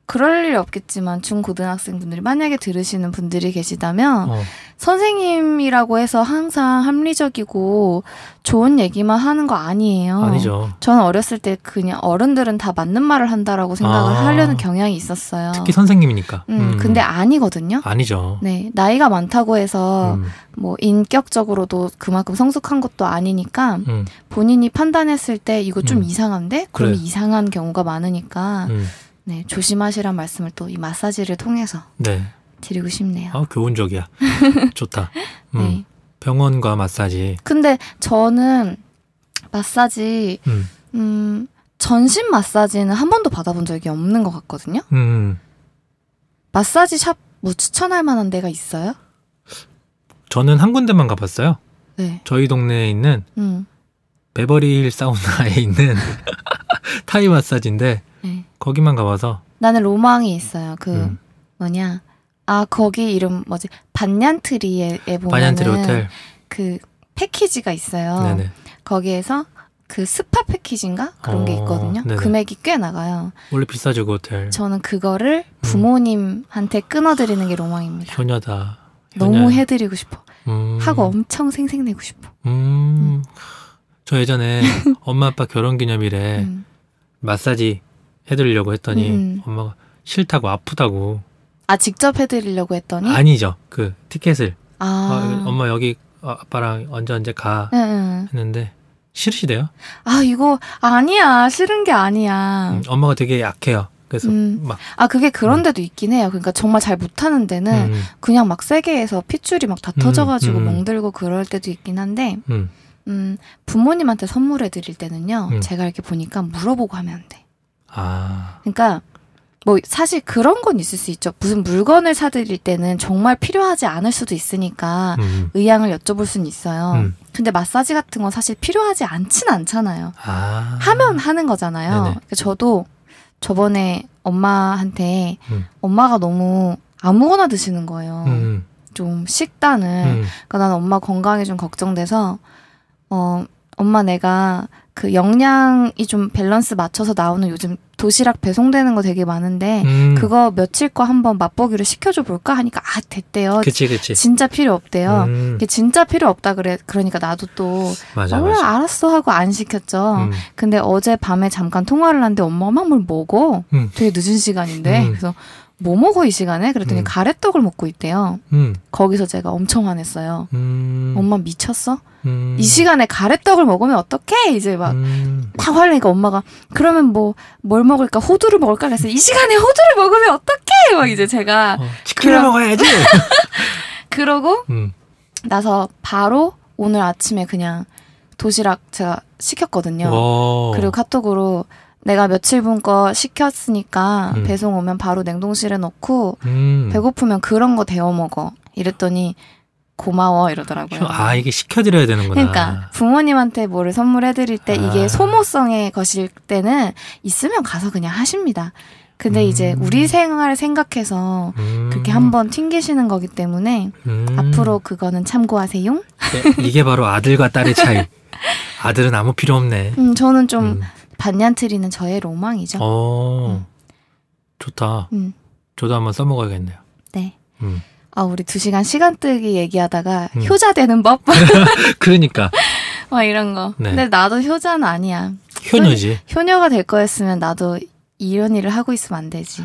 그럴 일이 없겠지만 중고등학생 분들이 만약에 들으시는 분들이 계시다면 어. 선생님이라고 해서 항상 합리적이고 좋은 얘기만 하는 거 아니에요. 아니죠. 저는 어렸을 때 그냥 어른들은 다 맞는 말을 한다라고 생각을 아. 하려는 경향이 있었어요. 특히 선생님이니까. 음, 근데 아니거든요. 아니죠. 네, 나이가 많다고 해서 음, 뭐 인격적으로도 그만큼 성숙한 것도 아니니까 음, 본인이 판단했을 때 이거 좀 음. 이상한데? 그러면 그래. 이상한 경우가 많으니까 음. 네, 조심하시란 말씀을 또 이 마사지를 통해서 네. 드리고 싶네요. 아, 교훈적이야. <laughs> 좋다. 음. 네. 병원과 마사지. 근데 저는 마사지 음. 음, 전신 마사지는 한 번도 받아본 적이 없는 것 같거든요. 음. 마사지 샵 뭐 추천할 만한 데가 있어요? 저는 한 군데만 가봤어요. 네. 저희 동네에 있는 음. 베버리힐 사우나에 있는 <laughs> 타이 마사지인데 네. 거기만 가봐서 나는 로망이 있어요. 그 음. 뭐냐? 아 거기 이름 뭐지? 반얀트리에 보면은 반얀트리 호텔. 그 패키지가 있어요. 네네. 거기에서 그 스파 패키지인가 그런 게 어, 있거든요. 네네. 금액이 꽤 나가요. 원래 비싸죠 그 호텔. 저는 그거를 부모님한테 끊어드리는 게 로망입니다. 효녀다. 너무. 해드리고 싶어. 음. 하고 엄청 생색내고 싶어. 음. 저 예전에 <laughs> 엄마 아빠 결혼 기념일에 음. 마사지 해드리려고 했더니 음. 엄마가 싫다고 아프다고. 아 직접 해드리려고 했더니 아니죠. 그 티켓을 아, 어, 엄마 여기 아빠랑 언제 언제 가 응, 응. 했는데 싫으시대요. 아 이거 아니야 싫은 게 아니야. 음, 엄마가 되게 약해요. 그래서 음. 막 아 그게 그런 데도 있긴 해요. 그러니까 정말 잘 못하는 데는 음, 그냥 막 세게 해서 핏줄이 막다 음, 터져가지고 음. 멍들고 그럴 때도 있긴 한데 음, 음, 부모님한테 선물해 드릴 때는요 음. 제가 이렇게 보니까 물어보고 하면 안 돼. 아, 그러니까 뭐 사실 그런 건 있을 수 있죠. 무슨 물건을 사드릴 때는 정말 필요하지 않을 수도 있으니까 음, 의향을 여쭤볼 수는 있어요. 음. 근데 마사지 같은 건 사실 필요하지 않진 않잖아요. 아, 하면 하는 거잖아요. 그러니까 저도 저번에 엄마한테 음. 엄마가 너무 아무거나 드시는 거예요. 음, 좀 식단을. 음, 그러니까 나는 엄마 건강이 좀 걱정돼서 어 엄마 내가 그 영양이 좀 밸런스 맞춰서 나오는 요즘 도시락 배송되는 거 되게 많은데 음. 그거 며칠 거 한번 맛보기로 시켜줘 볼까 하니까 아 됐대요. 그치 그치. 진짜 필요 없대요. 음, 이게 진짜 필요 없다 그래. 그러니까 나도 또 맞아 어, 그래, 맞아. 알았어 하고 안 시켰죠. 음, 근데 어제 밤에 잠깐 통화를 하는데 엄마가 막 뭘 먹어. 음. 되게 늦은 시간인데. 음. 그래서 뭐 먹어 이 시간에? 그랬더니 음. 가래떡을 먹고 있대요. 음, 거기서 제가 엄청 화냈어요. 음, 엄마 미쳤어? 음, 이 시간에 가래떡을 먹으면 어떡해? 이제 막. 음, 막 화내니까 엄마가 그러면 뭐 뭘 먹을까 호두를 먹을까 그래서 이 시간에 호두를 먹으면 어떡해 막 이제 제가 어, 치킨을 그럼- 먹어야지. <laughs> 그러고 음, 나서 바로 오늘 아침에 그냥 도시락 제가 시켰거든요. 오. 그리고 카톡으로 내가 며칠 분 거 시켰으니까 음. 배송 오면 바로 냉동실에 넣고 음. 배고프면 그런 거 데워 먹어. 이랬더니 고마워 이러더라고요. 아 이게 시켜드려야 되는구나. 그러니까 부모님한테 뭐를 선물해드릴 때 이게 아. 소모성의 것일 때는 있으면 가서 그냥 하십니다. 근데 음. 이제 우리 생활 생각해서 음. 그렇게 한번 튕기시는 거기 때문에 음. 앞으로 그거는 참고하세요. 네, 이게 바로 아들과 딸의 차이. <laughs> 아들은 아무 필요 없네. 음, 저는 좀 음. 반얀트리는 저의 로망이죠. 어, 음. 좋다. 음, 저도 한번 써먹어야겠네요. 네. 음. 아, 우리 두 시간 시간 뜨기 얘기하다가 음. 효자 되는 법? <laughs> 그러니까 <laughs> 막 이런 거. 네. 근데 나도 효자는 아니야. 효녀지. 효녀가 될 거였으면 나도 이런 일을 하고 있으면 안 되지.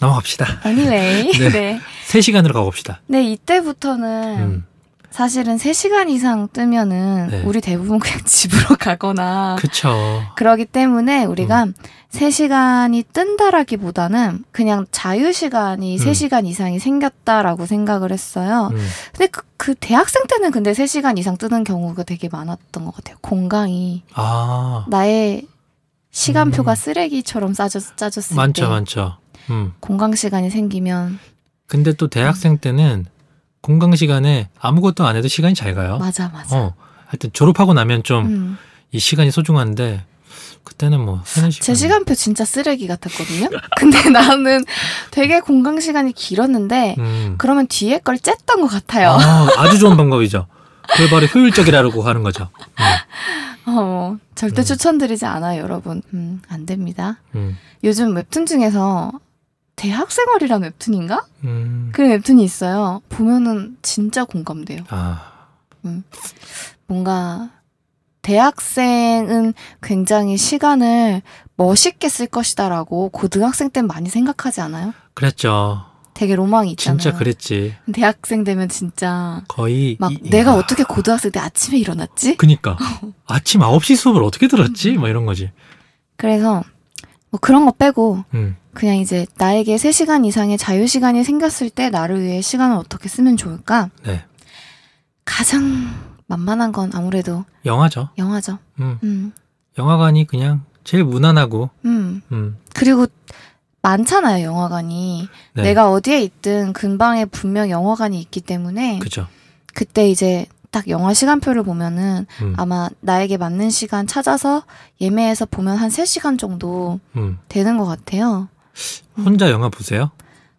넘어갑시다. Anyway. <laughs> 네. 네. 세 시간으로 가봅시다. 네, 이때부터는 음. 사실은 3시간 이상 뜨면은 네. 우리 대부분 그냥 <laughs> 집으로 가거나 그쵸. 그러기 때문에 우리가 음. 3시간이 뜬다라기보다는 그냥 자유 시간이 음. 3시간 이상이 생겼다라고 생각을 했어요. 음. 근데 그, 그 대학생 때는 근데 3시간 이상 뜨는 경우가 되게 많았던 것 같아요. 공강이. 아, 나의 시간표가 음. 쓰레기처럼 짜졌, 짜졌을 많죠, 때 많죠. 음. 공강 시간이 생기면 근데 또 대학생 때는 공강 시간에 아무것도 안 해도 시간이 잘 가요. 맞아 맞아. 어. 하여튼 졸업하고 나면 좀 이 음. 시간이 소중한데 그때는 뭐 하는 시간. 제 시간표 진짜 쓰레기 같았거든요. <laughs> 근데 나는 되게 공강 시간이 길었는데 음. 그러면 뒤에 걸 쨌던 것 같아요. 아, <laughs> 아주 좋은 방법이죠. 그걸 바로 효율적이라고 하는 거죠. 어, 절대 음. 추천드리지 않아요, 여러분. 음, 안 됩니다. 음, 음. 요즘 웹툰 중에서 대학생활이란 웹툰인가? 음. 그 웹툰이 있어요. 보면은 진짜 공감돼요. 아. 뭔가 대학생은 굉장히 시간을 멋있게 쓸 것이다라고 고등학생 땐 많이 생각하지 않아요? 그랬죠. 되게 로망이 있잖아요. 진짜 그랬지. 대학생 되면 진짜 거의 막 이- 내가 아, 어떻게 고등학생 때 아침에 일어났지? 그니까 <laughs> 아침 9시 수업을 어떻게 들었지? 뭐 이런 거지. 그래서 뭐 그런 거 빼고 음. 그냥 이제 나에게 3시간 이상의 자유 시간이 생겼을 때 나를 위해 시간을 어떻게 쓰면 좋을까? 네. 가장 만만한 건 아무래도 영화죠. 영화죠. 음. 음. 영화관이 그냥 제일 무난하고 음. 음. 그리고 많잖아요, 영화관이. 네. 내가 어디에 있든 근방에 분명 영화관이 있기 때문에 그죠. 그때 이제 딱 영화 시간표를 보면은 음. 아마 나에게 맞는 시간 찾아서 예매해서 보면 한 3시간 정도 음. 되는 것 같아요. 혼자 영화 보세요?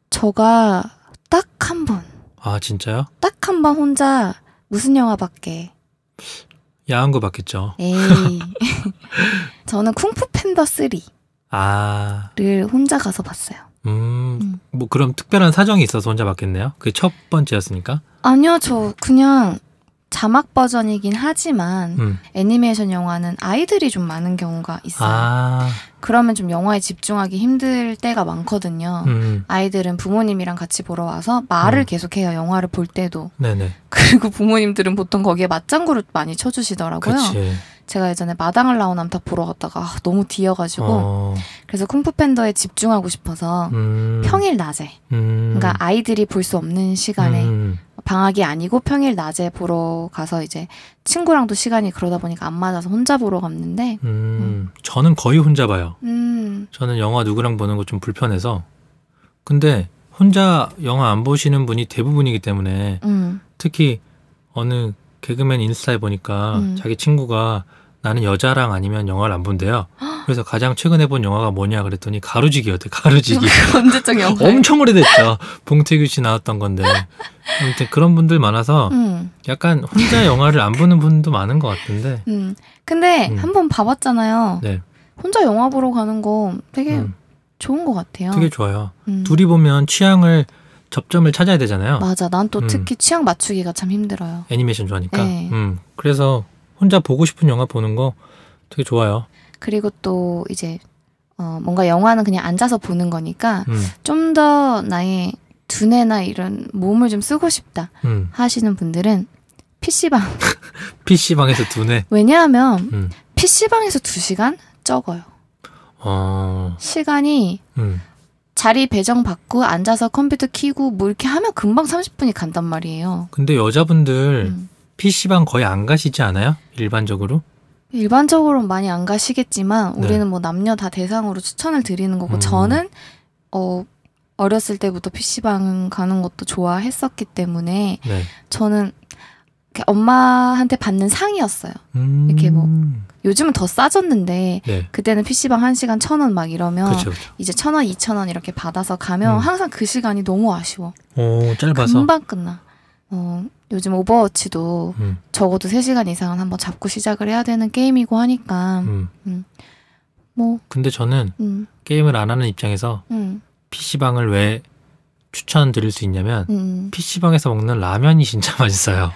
저가 딱 한 번, 아, 진짜요? 딱 한 번 혼자 무슨 영화밖에. 야한 거 봤겠죠. 에이. <laughs> <laughs> 저는 쿵푸 팬더 3를 아. 혼자 가서 봤어요. 음. 음. 뭐 그럼 특별한 사정이 있어서 혼자 봤겠네요. 그게 첫 번째였으니까. 아니요, 저 그냥 자막 버전이긴 하지만 음. 애니메이션 영화는 아이들이 좀 많은 경우가 있어요. 아. 그러면 좀 영화에 집중하기 힘들 때가 많거든요. 음. 아이들은 부모님이랑 같이 보러 와서 말을 음. 계속해요. 영화를 볼 때도. 네네. <laughs> 그리고 부모님들은 보통 거기에 맞장구를 많이 쳐주시더라고요. 그치. 제가 예전에 마당을 나온 암탉 보러 갔다가 아, 너무 뒤어가지고 어. 그래서 쿵푸 팬더에 집중하고 싶어서 음. 평일 낮에 음. 그러니까 아이들이 볼 수 없는 시간에 음. 방학이 아니고 평일 낮에 보러 가서 이제 친구랑도 시간이 그러다 보니까 안 맞아서 혼자 보러 갔는데 음. 저는 거의 혼자 봐요. 음 저는 영화 누구랑 보는 거 좀 불편해서. 근데 혼자 영화 안 보시는 분이 대부분이기 때문에 음, 특히 어느 개그맨 인스타에 보니까 음. 자기 친구가 나는 여자랑 아니면 영화를 안 본대요. 그래서 가장 최근에 본 영화가 뭐냐 그랬더니 가루지기였대. 가루지기. <laughs> 언제적 영화 엄청 오래됐죠. 봉태규 씨 나왔던 건데. 아무튼 그런 분들 많아서 음, 약간 혼자 영화를 안 보는 분도 많은 것 같은데. 음. 근데 음. 한번 봐봤잖아요. 네. 혼자 영화 보러 가는 거 되게 음, 좋은 것 같아요. 되게 좋아요. 음. 둘이 보면 취향을 접점을 찾아야 되잖아요. 맞아. 난또 음. 특히 취향 맞추기가 참 힘들어요. 애니메이션 좋아하니까. 네. 음. 그래서 혼자 보고 싶은 영화 보는 거 되게 좋아요. 그리고 또 이제 어, 뭔가 영화는 그냥 앉아서 보는 거니까 음. 좀더 나의 두뇌나 이런 몸을 좀 쓰고 싶다 음. 하시는 분들은 PC방. PC방에서 <laughs> 두뇌. 왜냐하면 음. PC방에서 2시간 적어요. 어. 시간이 음. 자리 배정 받고 앉아서 컴퓨터 키고 뭐 이렇게 하면 금방 30분이 간단 말이에요. 근데 여자분들 음. PC방 거의 안 가시지 않아요? 일반적으로? 일반적으로는 많이 안 가시겠지만 네. 우리는 뭐 남녀 다 대상으로 추천을 드리는 거고 음. 저는 어 어렸을 때부터 PC방 가는 것도 좋아했었기 때문에 네. 저는 엄마한테 받는 상이었어요. 음. 이렇게 뭐. 요즘은 더 싸졌는데 네. 그때는 PC방 한 시간 천 원 막 이러면 그렇죠. 그렇죠. 이제 천 원, 이천 원 이렇게 받아서 가면 음. 항상 그 시간이 너무 아쉬워. 오, 짧아서. 금방 끝나. 어, 요즘 오버워치도 음. 적어도 3시간 이상은 한번 잡고 시작을 해야 되는 게임이고 하니까 음. 뭐 근데 저는 음, 게임을 안 하는 입장에서 음, PC방을 왜 추천드릴 수 있냐면 음. PC방에서 먹는 라면이 진짜 <laughs> 맛있어요.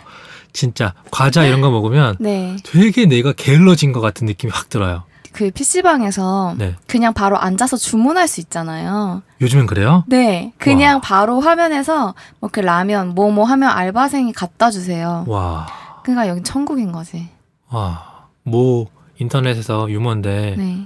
진짜 과자 이런 거 먹으면 네. 되게 내가 게을러진 것 같은 느낌이 확 들어요. 그 PC방에서 네. 그냥 바로 앉아서 주문할 수 있잖아요. 요즘엔 그래요? 네. 그냥 와. 바로 화면에서 뭐 그 라면 뭐뭐 하면 알바생이 갖다 주세요. 와, 그러니까 여기 천국인 거지. 와, 뭐 인터넷에서 유머인데 네.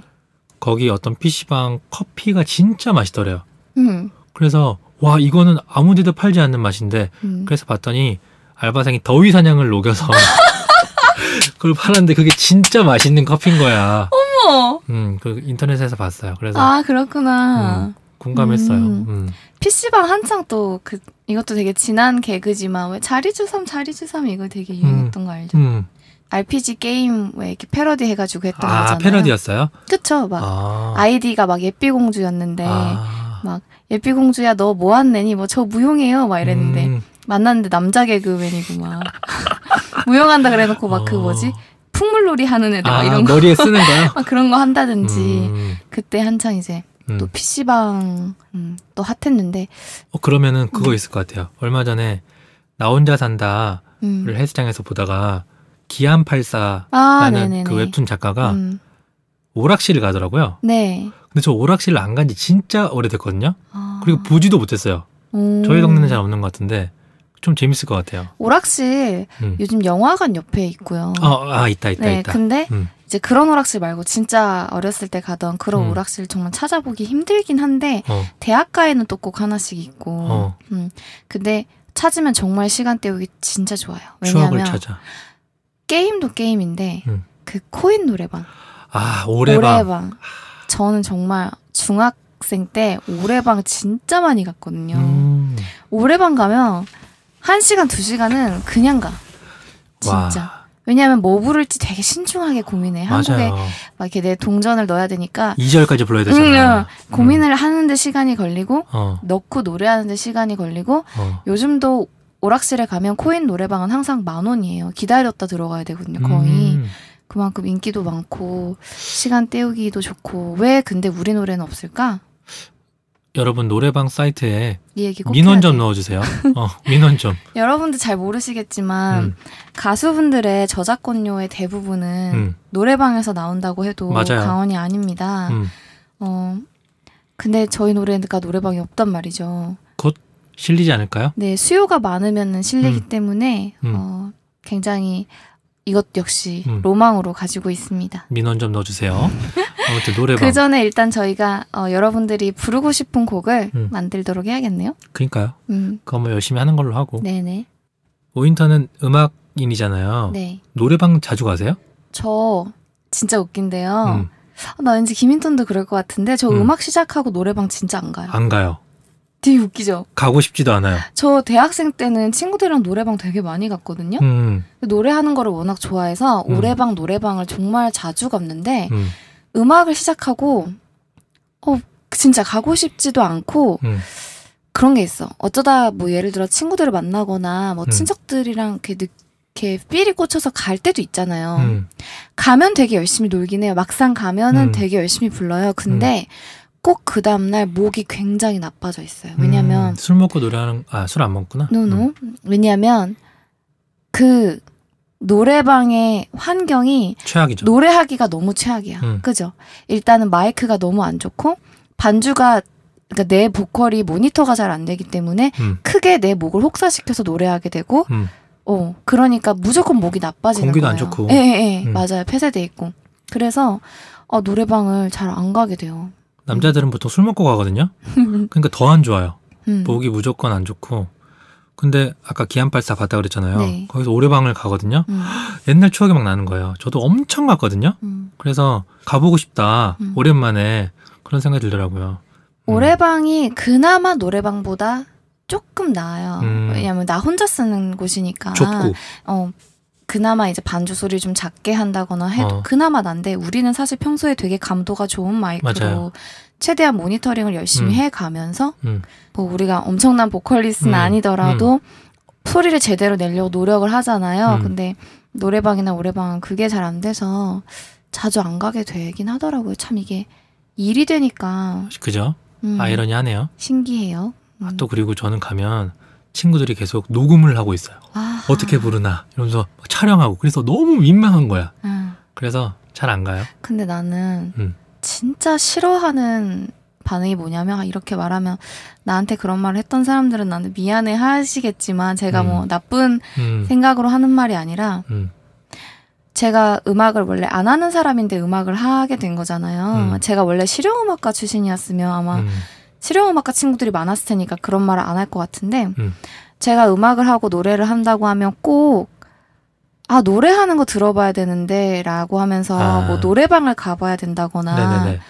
거기 어떤 PC방 커피가 진짜 맛있더래요. 음. 그래서 와 이거는 아무 데도 팔지 않는 맛인데 음. 그래서 봤더니 알바생이 더위 사냥을 녹여서 <laughs> 그걸 팔았는데 그게 진짜 맛있는 커피인 거야. 어머. 음, 그 인터넷에서 봤어요. 그래서 아, 그렇구나. 음. 공감했어요. 음. 음. PC방 한창 또 그 이것도 되게 지난 개그지만 왜 자리주삼 자리주삼 이거 되게 유행했던 거 알죠? 음. RPG 게임 왜 이렇게 패러디 해가지고 했던 아, 거잖아요. 패러디였어요? 그쵸? 막 아. 아이디가 막 예삐공주였는데 아. 막 예삐공주야 너 뭐 한내니 뭐 저 무용해요 막 이랬는데 음. 만났는데 남자 개그맨이고 막 <laughs> 무용한다 그래놓고 막그 어. 뭐지 풍물놀이 하는 애들 막 아, 이런 거 머리에 쓰는 거요? <laughs> 막 그런 거 한다든지 음. 그때 한창 이제 음. 또 PC방 음, 또 핫했는데 어, 그러면은 그거 음. 있을 것 같아요. 얼마 전에 나 혼자 산다를 음. 헬스장에서 보다가 기안84라는 아. 그 웹툰 작가가 음, 오락실을 가더라고요. 네. 근데 저 오락실 안 간 지 진짜 오래됐거든요. 아. 그리고 보지도 못했어요. 오. 저희 동네는 잘 없는 것 같은데 좀 재밌을 것 같아요. 오락실 음. 요즘 영화관 옆에 있고요. 어, 아 있다 있다 네, 있다. 근데 음. 이제 그런 오락실 말고 진짜 어렸을 때 가던 그런 음. 오락실 정말 찾아보기 힘들긴 한데 어, 대학가에는 또 꼭 하나씩 있고. 어, 음. 근데 찾으면 정말 시간 때우기 진짜 좋아요. 왜냐하면. 게임도 게임인데 음. 그 코인 노래방. 아 오래방. 저는 정말 중학생 때 오래방 진짜 많이 갔거든요. 음. 오래방 가면 한 시간 두 시간은 그냥 가. 진짜. 와, 왜냐하면 뭐 부를지 되게 신중하게 고민해. 한국에 맞아요. 막 이렇게 내 동전을 넣어야 되니까 2절까지 불러야 응, 되잖아. 응. 고민을 하는데 시간이 걸리고 어, 넣고 노래하는데 시간이 걸리고 어. 요즘도 오락실에 가면 코인 노래방은 항상 만 원이에요. 기다렸다 들어가야 되거든요. 거의 음. 그만큼 인기도 많고 시간 때우기도 좋고 왜 근데 우리 노래는 없을까? 여러분 노래방 사이트에 민원 좀 돼. 넣어주세요. <laughs> 어, 민원 좀. 여러분들 잘 모르시겠지만 음, 가수분들의 저작권료의 대부분은 음, 노래방에서 나온다고 해도 맞아요. 과언이 아닙니다. 음. 어 근데 저희 노래가 노래방이 없단 말이죠. 실리지 않을까요? 네, 수요가 많으면 실리기 음. 때문에 음. 어, 굉장히 이것 역시 음. 로망으로 가지고 있습니다. 민원 좀 넣어주세요. <laughs> 아무튼 노래방. 그 전에 일단 저희가 어, 여러분들이 부르고 싶은 곡을 음. 만들도록 해야겠네요. 그러니까요. 음, 그거 뭐 열심히 하는 걸로 하고. 네네. 오인터는 음악인이잖아요. 네, 노래방 자주 가세요? 저 진짜 웃긴데요. 음, 아, 나 왠지 김인턴도 그럴 것 같은데 저 음. 음. 악 시작하고 노래방 진짜 안 가요. 안 가요. 되게 웃기죠. 가고 싶지도 않아요. 저 대학생 때는 친구들이랑 노래방 되게 많이 갔거든요. 음, 노래하는 거를 워낙 좋아해서 음. 노래방 노래방을 정말 자주 갔는데 음, 음악을 시작하고 어 진짜 가고 싶지도 않고 음, 그런 게 있어. 어쩌다 뭐 예를 들어 친구들을 만나거나 뭐 음. 친척들이랑 이렇게 늦 이렇게 삘이 꽂혀서 갈 때도 있잖아요. 음, 가면 되게 열심히 놀긴 해요. 막상 가면은 음. 되게 열심히 불러요. 근데 꼭그 다음날 목이 굉장히 나빠져 있어요. 왜냐면 음, 술 먹고 노래하는 아 술 안 먹구나. 노노 왜냐면 그 노래방의 환경이 최악이죠. 노래하기가 너무 최악이야. 음. 그죠? 일단은 마이크가 너무 안 좋고 반주가 그러니까 내 보컬이 모니터가 잘 안 되기 때문에 음, 크게 내 목을 혹사시켜서 노래하게 되고 음, 어 그러니까 무조건 목이 나빠지는 공기도 거예요. 안 좋고. 예, 예, 예. 음. 맞아요. 폐쇄돼 있고. 그래서 어, 노래방을 잘 안 가게 돼요. 남자들은 보통 술 먹고 가거든요. <laughs> 그러니까 더 안 좋아요. 음. 목이 무조건 안 좋고. 근데 아까 기안팔사 갔다 그랬잖아요. 네. 거기서 오래방을 가거든요. 음, 옛날 추억이 막 나는 거예요. 저도 엄청 갔거든요. 음. 그래서 가보고 싶다. 음. 오랜만에 그런 생각이 들더라고요. 음. 노래방이 그나마 노래방보다 조금 나아요. 음. 왜냐면 나 혼자 쓰는 곳이니까. 좁고. 어, 그나마 이제 반주 소리 좀 작게 한다거나 해도 어. 그나마 난데 우리는 사실 평소에 되게 감도가 좋은 마이크로 맞아요. 최대한 모니터링을 열심히 음. 해 가면서 음. 뭐 우리가 엄청난 보컬리스트는 음. 아니더라도 소리를 제대로 내려고 노력을 하잖아요. 음. 근데 노래방이나 노래방은 그게 잘 안 돼서 자주 안 가게 되긴 하더라고요. 참 이게 일이 되니까 그죠? 음, 아이러니하네요. 신기해요. 음. 또 그리고 저는 가면 친구들이 계속 녹음을 하고 있어요. 아, 어떻게 부르나 이러면서 막 촬영하고 그래서 너무 민망한 거야. 아. 그래서 잘 안 가요. 근데 나는 음. 진짜 싫어하는 반응이 뭐냐면 아, 이렇게 말하면 나한테 그런 말을 했던 사람들은 나는 미안해 하시겠지만 제가 뭐 음. 나쁜 음, 생각으로 하는 말이 아니라 음, 제가 음악을 원래 안 하는 사람인데 음악을 하게 된 거잖아요. 음. 제가 원래 실용음악과 출신이었으면 아마 음, 실용음악과 친구들이 많았을 테니까 그런 말을 안 할 것 같은데 음. 제가 음악을 하고 노래를 한다고 하면 꼭 아, 노래하는 거 들어봐야 되는데 라고 하면서 아. 뭐 노래방을 가봐야 된다거나 네네네.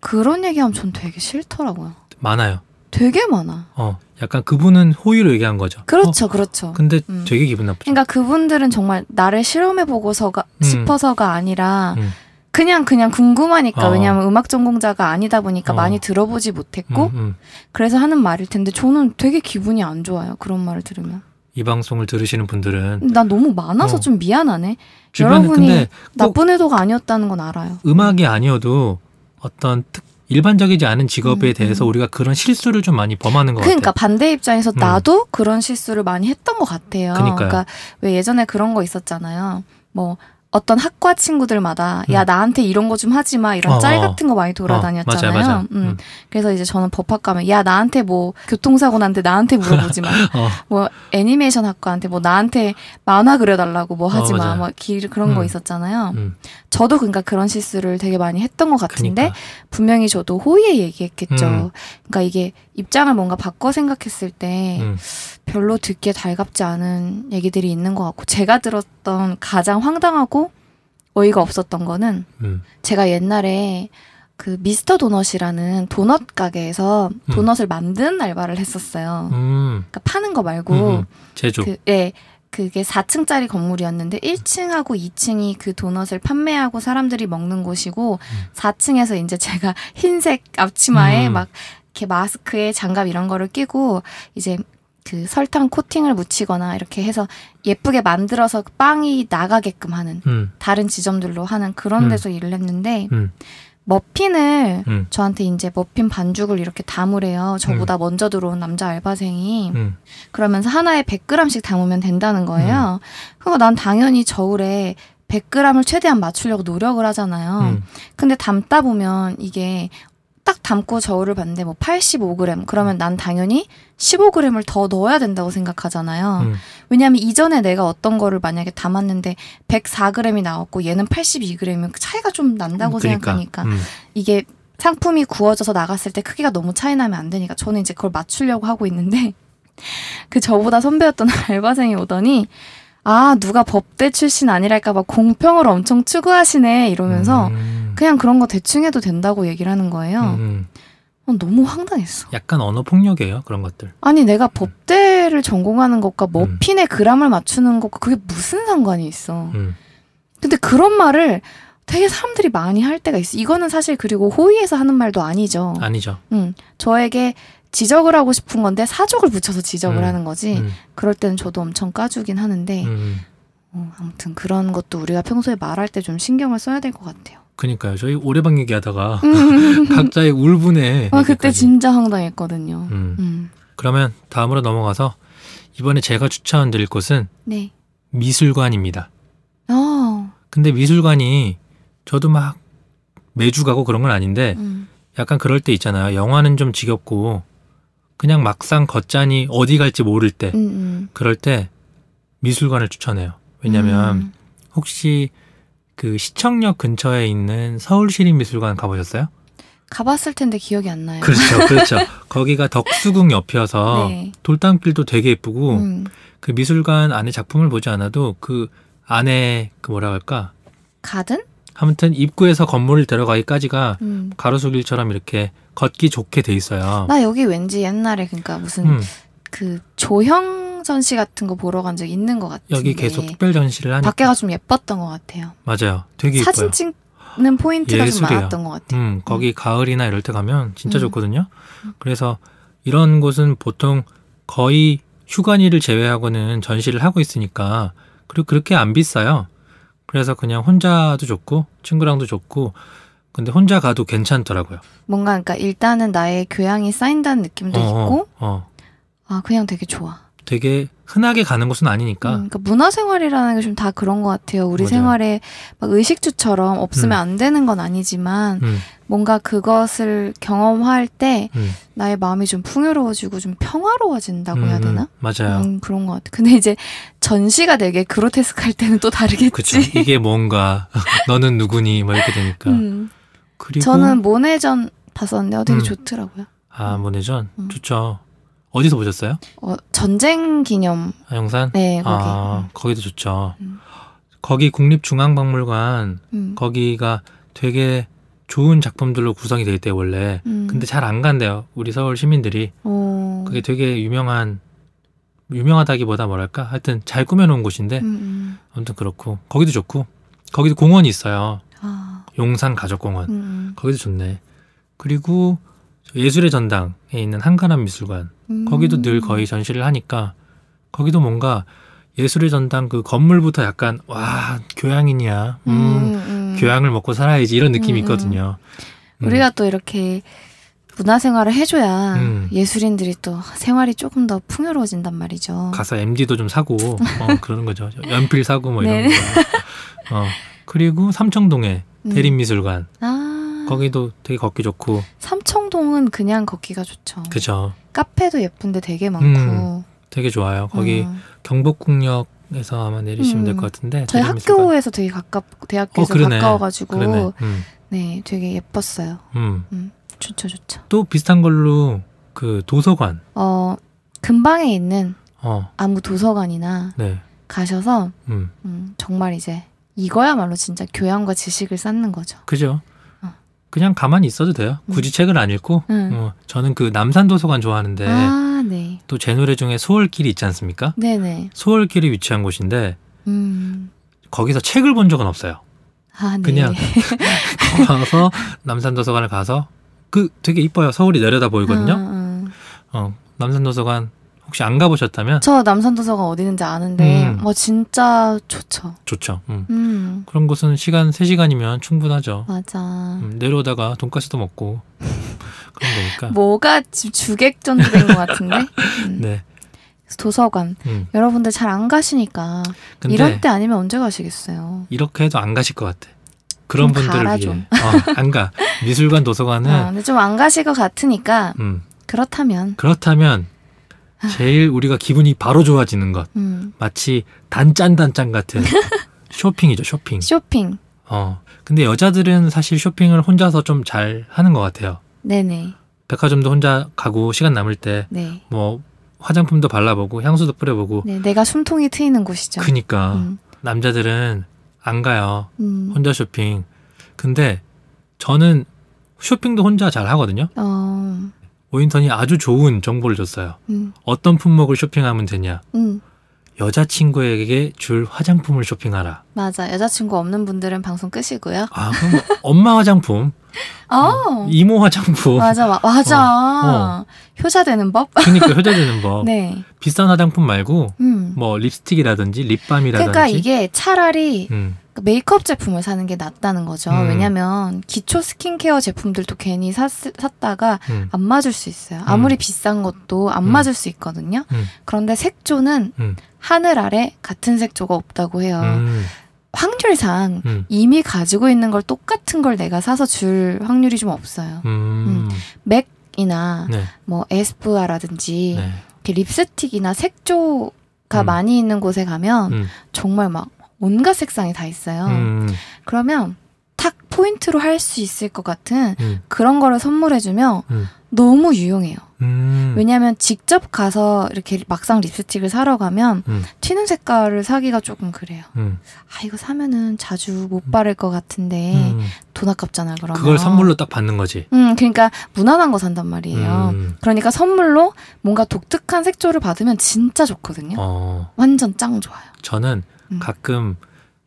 그런 얘기하면 전 되게 싫더라고요. 많아요. 되게 많아. 어, 약간 그분은 호의로 얘기한 거죠. 그렇죠, 어, 그렇죠. 근데 음. 되게 기분 나쁘죠. 그러니까 그분들은 정말 나를 실험해 보고서가 음. 싶어서가 아니라 음. 그냥 그냥 궁금하니까 어. 왜냐하면 음악 전공자가 아니다 보니까 어. 많이 들어보지 못했고 음, 음. 그래서 하는 말일 텐데 저는 되게 기분이 안 좋아요 그런 말을 들으면 이 방송을 들으시는 분들은 난 너무 많아서 어. 좀 미안하네 여러분이 나쁜 의도가 아니었다는 건 알아요 음악이 아니어도 어떤 특 일반적이지 않은 직업에 음, 대해서 음. 우리가 그런 실수를 좀 많이 범하는 것 그러니까 같아요. 반대 입장에서 음. 나도 그런 실수를 많이 했던 것 같아요. 그러니까요. 그러니까 왜 예전에 그런 거 있었잖아요. 뭐 어떤 학과 친구들마다 야 음. 나한테 이런 거 좀 하지 마 이런 어, 짤 어. 같은 거 많이 돌아다녔잖아요. 어, 맞아요, 맞아요. 음. 음. 그래서 이제 저는 법학 가면 야 나한테 뭐 교통사고 난데 나한테 물어보지 마. <laughs> 어, 뭐 애니메이션 학과한테 뭐 나한테 만화 그려달라고 뭐 하지 어, 마. 맞아요. 뭐 길, 그런 거 음. 있었잖아요. 음, 저도 그러니까 그런 실수를 되게 많이 했던 것 같은데 그러니까. 분명히 저도 호의에 얘기했겠죠. 음. 그러니까 이게 입장을 뭔가 바꿔 생각했을 때 음, 별로 듣기에 달갑지 않은 얘기들이 있는 것 같고 제가 들었던 가장 황당하고 어이가 없었던 거는 음, 제가 옛날에 그 미스터 도넛이라는 도넛 가게에서 음. 도넛을 만든 알바를 했었어요. 음, 그러니까 파는 거 말고 음, 음. 제조. 그, 예. 그게 4층짜리 건물이었는데 1층하고 2층이 그 도넛을 판매하고 사람들이 먹는 곳이고 4층에서 이제 제가 <laughs> 흰색 앞치마에 음. 막 이렇게 마스크에 장갑 이런 거를 끼고 이제 그 설탕 코팅을 묻히거나 이렇게 해서 예쁘게 만들어서 빵이 나가게끔 하는 음, 다른 지점들로 하는 그런 음. 데서 일을 했는데 음, 머핀을 음, 저한테 이제 머핀 반죽을 이렇게 담으래요. 저보다 먼저 들어온 남자 알바생이. 음, 그러면서 하나에 100g씩 담으면 된다는 거예요. 그러니까 난 당연히 저울에 100g을 최대한 맞추려고 노력을 하잖아요. 음, 근데 담다 보면 이게 딱 담고 저울을 봤는데 뭐 85g 그러면 난 당연히 15g을 더 넣어야 된다고 생각하잖아요. 음, 왜냐하면 이전에 내가 어떤 거를 만약에 담았는데 104g이 나왔고 얘는 82g이면 그 차이가 좀 난다고 그러니까. 생각하니까 음, 이게 상품이 구워져서 나갔을 때 크기가 너무 차이 나면 안 되니까 저는 이제 그걸 맞추려고 하고 있는데 <laughs> 그 저보다 선배였던 <laughs> 알바생이 오더니 아 누가 법대 출신 아니랄까봐 공평을 엄청 추구하시네 이러면서 음, 그냥 그런 거 대충 해도 된다고 얘기를 하는 거예요. 음, 어, 너무 황당했어. 약간 언어 폭력이에요 그런 것들. 아니 내가 법대를 전공하는 것과 음. 머핀의 그람을 맞추는 것과 그게 무슨 상관이 있어. 음, 근데 그런 말을 되게 사람들이 많이 할 때가 있어. 이거는 사실 그리고 호의에서 하는 말도 아니죠. 아니죠. 음, 저에게 지적을 하고 싶은 건데 사족을 붙여서 지적을 음, 하는 거지. 음, 그럴 때는 저도 엄청 까주긴 하는데 음. 어, 아무튼 그런 것도 우리가 평소에 말할 때 좀 신경을 써야 될 것 같아요. 그니까요. 저희 오래방 얘기하다가 음. <laughs> 각자의 울분에 아, 그때. 진짜 황당했거든요. 음. 음. 그러면 다음으로 넘어가서 이번에 제가 추천드릴 곳은 네. 미술관입니다. 어. 근데 미술관이 저도 막 매주 가고 그런 건 아닌데 음. 약간 그럴 때 있잖아요. 영화는 좀 지겹고 그냥 막상 걷자니 어디 갈지 모를 때 음, 음. 그럴 때 미술관을 추천해요. 왜냐면 음. 혹시 그 시청역 근처에 있는 서울시립미술관 가보셨어요? 가봤을 텐데 기억이 안 나요. 그렇죠, <laughs> 그렇죠. 거기가 덕수궁 옆이어서 네. 돌담길도 되게 예쁘고 음. 그 미술관 안에 작품을 보지 않아도 그 안에 그 뭐라 할까 가든? 아무튼 입구에서 건물을 들어가기까지가 음. 가로수길처럼 이렇게 걷기 좋게 돼 있어요. 나 여기 왠지 옛날에 그러니까 무슨 음, 그 조형 전시 같은 거 보러 간 적 있는 것 같은데 여기 계속 특별 전시를 하니까 밖에가 좀 예뻤던 것 같아요. 맞아요. 되게 사진 예뻐요. 찍 는 포인트가 좀 예술이에요. 많았던 것 같아요. 음, 거기 가을이나 이럴 때 가면 진짜 음. 좋거든요. 그래서 이런 곳은 보통 거의 휴관일을 제외하고는 전시를 하고 있으니까 그리고 그렇게 안 비싸요. 그래서 그냥 혼자도 좋고 친구랑도 좋고 근데 혼자 가도 괜찮더라고요. 뭔가 그러니까 일단은 나의 교양이 쌓인다는 느낌도 어, 있고 어, 어. 아 그냥 되게 좋아. 되게 흔하게 가는 곳은 아니니까. 음, 그러니까 문화생활이라는 게 좀 다 그런 것 같아요. 우리 맞아요. 생활에 막 의식주처럼 없으면 음. 안 되는 건 아니지만 음, 뭔가 그것을 경험할 때 음, 나의 마음이 좀 풍요로워지고 좀 평화로워진다고 해야 음, 되나? 맞아요. 음, 그런 것 같아. 근데 이제 전시가 되게 그로테스크할 때는 또 다르겠지. 그쵸. 이게 뭔가 <laughs> 너는 누구니 뭐 이렇게 되니까. 음. 그리고 저는 모네전 봤었는데 어, 되게 음. 좋더라고요. 아 모내전 음. 좋죠. 어디서 보셨어요? 어, 전쟁 기념. 아, 영산? 네, 거기. 아 거기도 좋죠. 음. 거기 국립중앙박물관 음. 거기가 되게 좋은 작품들로 구성이 돼 있대요 원래. 음. 근데 잘 안 간대요 우리 서울 시민들이. 어. 그게 되게 유명한 유명하다기보다 뭐랄까 하여튼 잘 꾸며놓은 곳인데 음, 음. 아무튼 그렇고 거기도 좋고 거기도 공원이 있어요. 아. 용산 가족공원. 음, 거기도 좋네. 그리고 예술의 전당에 있는 한가람 미술관. 음. 거기도 늘 거의 전시를 하니까 거기도 뭔가 예술의 전당 그 건물부터 약간 와 교양인이야. 음, 음, 음. 교양을 먹고 살아야지 이런 느낌이 음, 음. 있거든요. 음. 우리가 또 이렇게 문화생활을 해줘야 음. 예술인들이 또 생활이 조금 더 풍요로워진단 말이죠. 가서 MD도 좀 사고 어, <laughs> 그러는 거죠. 연필 사고 뭐 이런 네. 거. 어. 그리고 삼청동에 음. 대림미술관 아, 거기도 되게 걷기 좋고 삼청동은 그냥 걷기가 좋죠. 그죠. 카페도 예쁜데 되게 많고. 음, 되게 좋아요. 거기 음. 경복궁역에서 아마 내리시면 될 음. 것 같은데 저희. 학교에서 되게 가깝, 대학교에서 어. 가까워가지고. 음, 네, 되게 예뻤어요. 음. 좋죠, 좋죠. 또 비슷한 걸로 그 도서관. 어, 근방에 있는 어, 아무 도서관이나 네. 가셔서 음, 음, 정말 이제 이거야말로 진짜 교양과 지식을 쌓는 거죠. 그죠. 어. 그냥 가만히 있어도 돼요. 굳이 책을 안 읽고. 음. 어, 저는 그 남산 도서관 좋아하는데 아, 네. 또제 노래 중에 소월길이 있지 않습니까? 네네. 소월길이 위치한 곳인데 음. 거기서 책을 본 적은 없어요. 아, 네. 그냥 <laughs> 가서 남산 도서관을 가서 그 되게 이뻐요. 서울이 내려다 보이거든요. 음, 음. 어, 남산 도서관 혹시 안 가보셨다면 저 남산 도서관 어디 있는지 아는데, 음. 어, 진짜 좋죠. 좋죠. 음. 음, 그런 곳은 시간 3시간이면 충분하죠. 맞아. 음, 내려오다가 돈가스도 먹고 <laughs> 그런 거니까. 뭐가 지금 주객 전도 된 것 같은데? 음. 네. 도서관. 음. 여러분들 잘 안 가시니까. 이럴 때 아니면 언제 가시겠어요? 이렇게 해도 안 가실 것 같아. 그런 좀 분들을 가라, 위해. 좀. 어, 안 가. 미술관 도서관은 아, 근데 좀 안 가실 것 같으니까, 음, 그렇다면, 그렇다면 제일 우리가 기분이 바로 좋아지는 것. 음, 마치 단짠단짠 같은 <laughs> 쇼핑이죠, 쇼핑. 쇼핑. 어. 근데 여자들은 사실 쇼핑을 혼자서 좀 잘 하는 것 같아요. 네네. 백화점도 혼자 가고 시간 남을 때 네. 뭐 화장품도 발라보고 향수도 뿌려보고 네, 내가 숨통이 트이는 곳이죠. 그니까 음, 남자들은 안 가요. 음, 혼자 쇼핑. 근데 저는 쇼핑도 혼자 잘 하거든요. 어, 오인턴이 아주 좋은 정보를 줬어요. 음, 어떤 품목을 쇼핑하면 되냐. 음, 여자친구에게 줄 화장품을 쇼핑하라. 맞아. 여자친구 없는 분들은 방송 끄시고요. 아, 그럼 뭐 엄마 화장품, <laughs> 어, 이모 화장품. 맞아, 마- 맞아. 어, 효자 되는 법? 그러니까 <laughs> 효자되는 법. 네. 비싼 화장품 말고 음. 뭐 립스틱이라든지 립밤이라든지. 그러니까 이게 차라리 음, 메이크업 제품을 사는 게 낫다는 거죠. 음. 왜냐면 기초 스킨케어 제품들도 괜히 샀, 샀다가 음, 안 맞을 수 있어요. 아무리 비싼 것도 안 음. 맞을 수 있거든요. 음. 그런데 색조는 음. 하늘 아래 같은 색조가 없다고 해요. 음, 확률상 음, 이미 가지고 있는 걸 똑같은 걸 내가 사서 줄 확률이 좀 없어요. 음, 맥이나 네, 뭐 에스쁘아라든지 네, 이렇게 립스틱이나 색조가 음. 많이 있는 곳에 가면 음, 정말 막 온갖 색상이 다 있어요. 음, 그러면 탁 포인트로 할 수 있을 것 같은 음, 그런 거를 선물해주면 음. 너무 유용해요. 음, 왜냐하면 직접 가서 이렇게 막상 립스틱을 사러 가면 음, 튀는 색깔을 사기가 조금 그래요. 음, 아 이거 사면은 자주 못 바를 것 같은데 음. 돈 아깝잖아요. 그러면 그걸 선물로 딱 받는 거지. 음 그러니까 무난한 거 산단 말이에요. 음, 그러니까 선물로 뭔가 독특한 색조를 받으면 진짜 좋거든요. 어, 완전 짱 좋아요. 저는 음. 가끔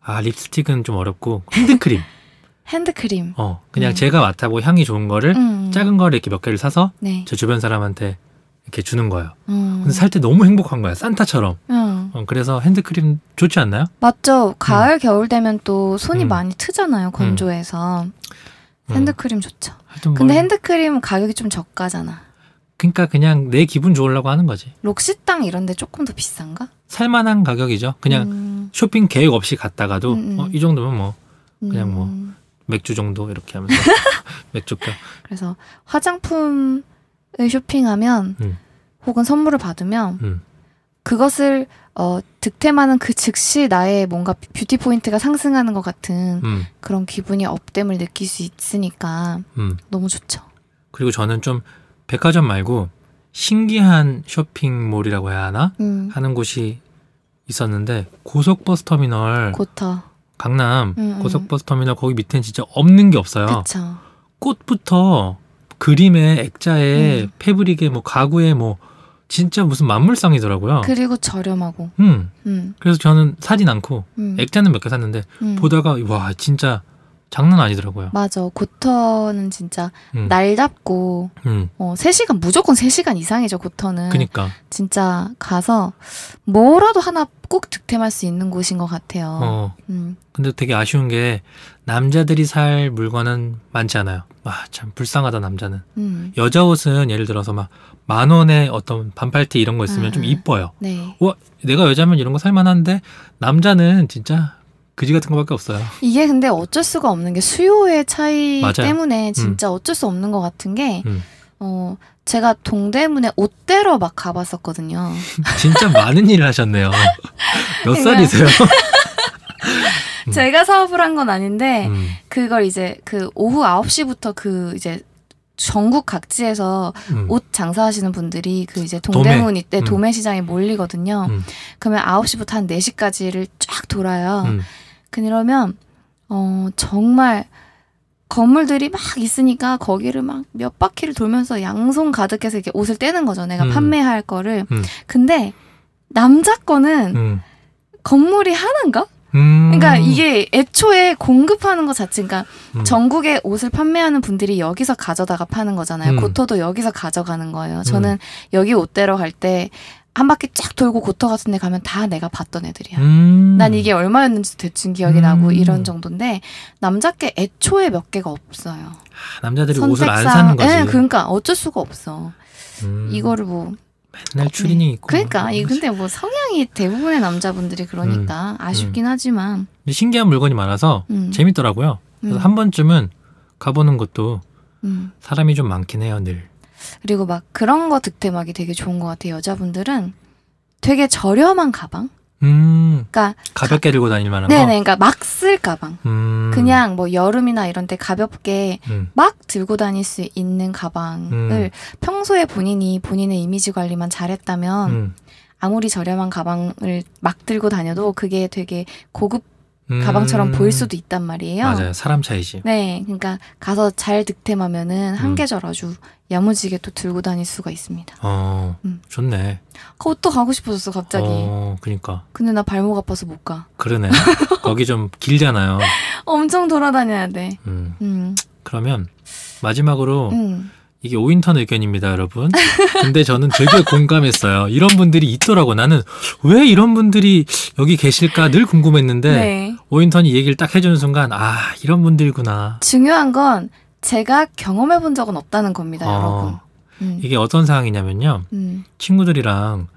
아 립스틱은 좀 어렵고 핸드크림. <laughs> 핸드크림. 어, 그냥 음. 제가 맡아보고 향이 좋은 거를 음. 작은 거를 이렇게 몇 개를 사서 네. 제 주변 사람한테 이렇게 주는 거예요. 음. 근데 살 때 너무 행복한 거야. 산타처럼. 음. 어, 그래서 핸드크림 좋지 않나요? 맞죠. 가을 겨울 되면 또 손이 음. 많이 트잖아요. 건조해서 음. 핸드크림 좋죠. 근데 뭘- 핸드크림 가격이 좀 저가잖아. 그러니까 그냥 내 기분 좋으려고 하는 거지. 록시땅 이런 데 조금 더 비싼가? 살만한 가격이죠. 그냥 음, 쇼핑 계획 없이 갔다가도 음, 음. 어, 이 정도면 뭐 그냥 뭐. 음. 맥주 정도 이렇게 하면서 <laughs> 맥주값. 그래서 화장품을 쇼핑하면 음. 혹은 선물을 받으면 음. 그것을 어, 득템하는 그 즉시 나의 뭔가 beauty point가 상승하는 것 같은 음. 그런 기분이 up됨을 느낄 수 있으니까 음. 너무 좋죠. 그리고 저는 좀 백화점 말고 신기한 쇼핑몰이라고 해야 하나 음, 하는 곳이 있었는데 고속버스 터미널 고터. 강남 음, 음. 고속버스 터미널 거기 밑엔 진짜 없는 게 없어요. 그쵸. 꽃부터 그림에 액자에 음. 패브릭에 뭐 가구에 뭐 진짜 무슨 만물상이더라고요. 그리고 저렴하고. 음. 음, 그래서 저는 사진 않고 음, 액자는 몇 개 샀는데 음. 보다가 와 진짜 장난 아니더라고요. 맞아. 고터는 진짜 음. 날 잡고 음. 어, 3시간 무조건 3시간 이상이죠, 고터는. 그니까. 진짜 가서 뭐라도 하나 꼭 득템할 수 있는 곳인 것 같아요. 어. 음. 근데 되게 아쉬운 게 남자들이 살 물건은 많지 않아요. 와, 참 불쌍하다 남자는. 음. 여자 옷은 예를 들어서 막 만 원에 어떤 반팔티 이런 거 있으면 좀 아. 이뻐요. 네. 와, 내가 여자면 이런 거 살 만한데 남자는 진짜 그지 같은 거밖에 없어요. 이게 근데 어쩔 수가 없는 게 수요의 차이 맞아요. 때문에 진짜 어쩔 수 없는 것 같은 게, 음. 어, 제가 동대문에 옷대러 막 가봤었거든요. <laughs> 진짜 많은 일을 하셨네요. <laughs> 몇 살이세요? <laughs> 음. 제가 사업을 한 건 아닌데, 음, 그걸 이제 그 오후 9시부터 그 이제 전국 각지에서 음. 옷 장사하시는 분들이 그 이제 동대문 이때 음. 도매 시장에 몰리거든요. 음. 그러면 9시부터 한 4시까지를 쫙 돌아요. 음. 그러면 어 정말 건물들이 막 있으니까 거기를 막 몇 바퀴를 돌면서 양손 가득해서 이렇게 옷을 떼는 거죠. 내가 음. 판매할 거를. 음. 근데 남자 거는 음. 건물이 하나인가? 음. 그러니까 이게 애초에 공급하는 것 자체, 그러니까 음. 전국에 옷을 판매하는 분들이 여기서 가져다가 파는 거잖아요. 음. 고터도 여기서 가져가는 거예요. 저는 여기 옷 대러 갈때 한 바퀴 쫙 돌고 고터 같은 데 가면 다 내가 봤던 애들이야. 음. 난 이게 얼마였는지 대충 기억이 음. 나고 이런 정도인데 남자께 애초에 몇 개가 없어요. 아, 남자들이 옷을 안 사는 거지. 예, 그러니까 어쩔 수가 없어. 음. 이거를 뭐 맨날 추리닝 입고. 그러니까 막 이. 근데 뭐 성향이 대부분의 남자분들이 그러니까 아쉽긴 하지만 신기한 물건이 많아서 음. 재밌더라고요. 그래서 음. 한 번쯤은 가보는 것도 음. 사람이 좀 많긴 해요, 늘. 그리고 막 그런 거 득템하기 되게 좋은 것 같아요. 여자분들은 되게 저렴한 가방. 음, 그러니까 가볍게 들고 다닐 만한 네네, 거. 그러니까 막 쓸 가방. 음, 그냥 뭐 여름이나 이런 때 가볍게 음, 막 들고 다닐 수 있는 가방을 음. 평소에 본인이 본인의 이미지 관리만 잘했다면 음, 아무리 저렴한 가방을 막 들고 다녀도 그게 되게 고급 음. 가방처럼 보일 수도 있단 말이에요. 맞아요, 사람 차이지. 네, 그러니까 가서 잘 득템하면은 한 음. 계절 아주 야무지게 또 들고 다닐 수가 있습니다. 어, 음. 좋네. 그것도 가고 싶어졌어 갑자기. 어, 그니까 근데 나 발목 아파서 못 가. 그러네. <laughs> 거기 좀 길잖아요. 엄청 돌아다녀야 돼. 음, 음, 그러면 마지막으로 음. 이게 오인턴 의견입니다, 여러분. 근데 저는 되게 공감했어요. 이런 분들이 있더라고. 나는 왜 이런 분들이 여기 계실까 늘 궁금했는데 네. 오인턴이 이 얘기를 딱 해주는 순간 아 이런 분들이구나. 중요한 건 제가 경험해 본 적은 없다는 겁니다, 어, 여러분. 음, 이게 어떤 상황이냐면요. 음, 친구들이랑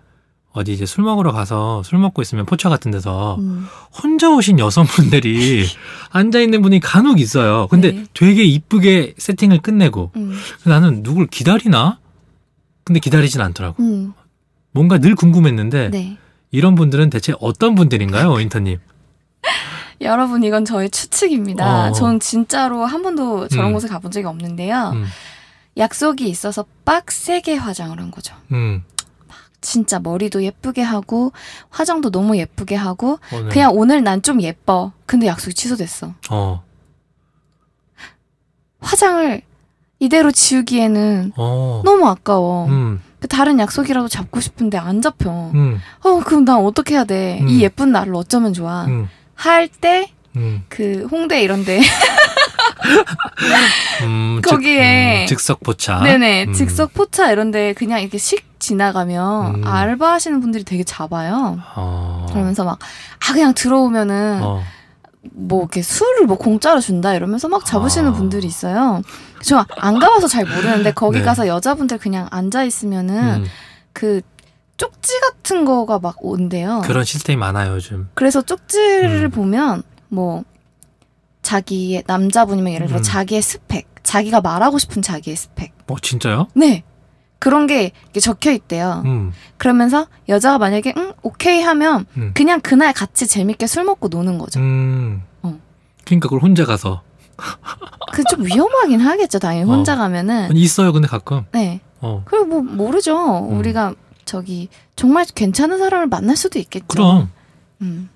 어디 이제 술 먹으러 가서 술 먹고 있으면 포차 같은 데서 음. 혼자 오신 여성분들이 <laughs> 앉아 있는 분이 간혹 있어요. 근데 네. 되게 이쁘게 세팅을 끝내고 음, 나는 누굴 기다리나? 근데 기다리진 않더라고. 음, 뭔가 늘 궁금했는데 네. 이런 분들은 대체 어떤 분들인가요, 오인턴님? <laughs> 여러분 이건 저의 추측입니다. 어. 전 진짜로 한 번도 저런 음. 곳에 가본 적이 없는데요. 음, 약속이 있어서 빡세게 화장을 한 거죠. 음, 진짜 머리도 예쁘게 하고 화장도 너무 예쁘게 하고 오늘, 그냥 오늘 난 좀 예뻐. 근데 약속이 취소됐어. 어, 화장을 이대로 지우기에는 어, 너무 아까워. 음, 그 다른 약속이라도 잡고 싶은데 안 잡혀. 음, 어, 그럼 난 어떻게 해야 돼? 음. 이 예쁜 나를 어쩌면 좋아? 음, 할 때, 음, 그, 홍대 이런데. <laughs> 음, 거기에- 즉, 음, 즉석 포차. 네네. 음, 즉석 포차 이런데 그냥 이렇게 씩 지나가면 음. 알바 하시는 분들이 되게 잡아요. 어, 그러면서 막, 아, 그냥 들어오면은 어, 뭐 이렇게 술을 뭐 공짜로 준다 이러면서 막 잡으시는 아. 분들이 있어요. 저 안 가봐서 잘 모르는데 <laughs> 거기 네. 가서 여자분들 그냥 앉아 있으면은 음, 그 쪽지 같은 거가 막 온대요. 그런 시스템이 많아요 요즘. 그래서 쪽지를 음. 보면 뭐 자기의 남자분이면 예를 들어 음. 자기의 스펙, 자기가 말하고 싶은 자기의 스펙. 어 진짜요? 네. 그런 게 적혀 있대요. 음, 그러면서 여자가 만약에 응 오케이 하면 음. 그냥 그날 같이 재밌게 술 먹고 노는 거죠. 음. 어. 그러니까 그걸 혼자 가서 그 좀 위험하긴 하겠죠. 당연히 혼자 어. 가면은. 아니, 있어요 근데 가끔. 네. 어, 그리고 뭐 모르죠. 음. 우리가 저기 정말 괜찮은 사람을 만날 수도 있겠죠. 그럼 음.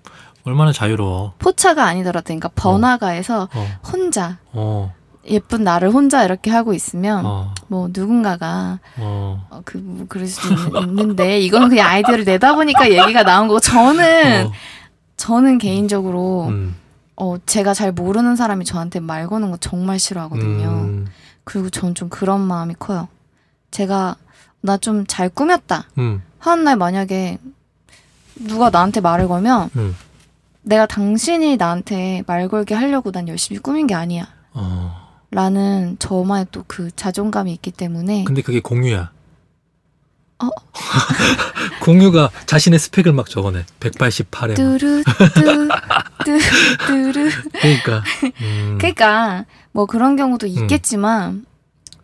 얼마나 자유로워. 포차가 아니더라도 그러니까 번화가에서 어, 혼자 어, 예쁜 나를 혼자 이렇게 하고 있으면 어, 뭐 누군가가 어. 어, 그, 뭐 그럴 수도 있는, 데 이거는 그냥 아이디어를 내다 보니까 얘기가 나온 거고 저는 어, 저는 개인적으로 음, 어, 제가 잘 모르는 사람이 저한테 말 거는 거 정말 싫어하거든요. 음, 그리고 전 좀 그런 마음이 커요. 제가 나 좀 잘 꾸몄다. 음, 하는 날 만약에 누가 나한테 말을 걸면 음. 내가 당신이 나한테 말 걸게 하려고 난 열심히 꾸민 게 아니야. 어. 라는 저만의 또 그 자존감이 있기 때문에 근데 그게 공유야. 어? <laughs> 공유가 자신의 스펙을 막 적어내. 188에. 뚜루 뚜 뚜, 뚜루 그러니까. 음, 그러니까 뭐 그런 경우도 있겠지만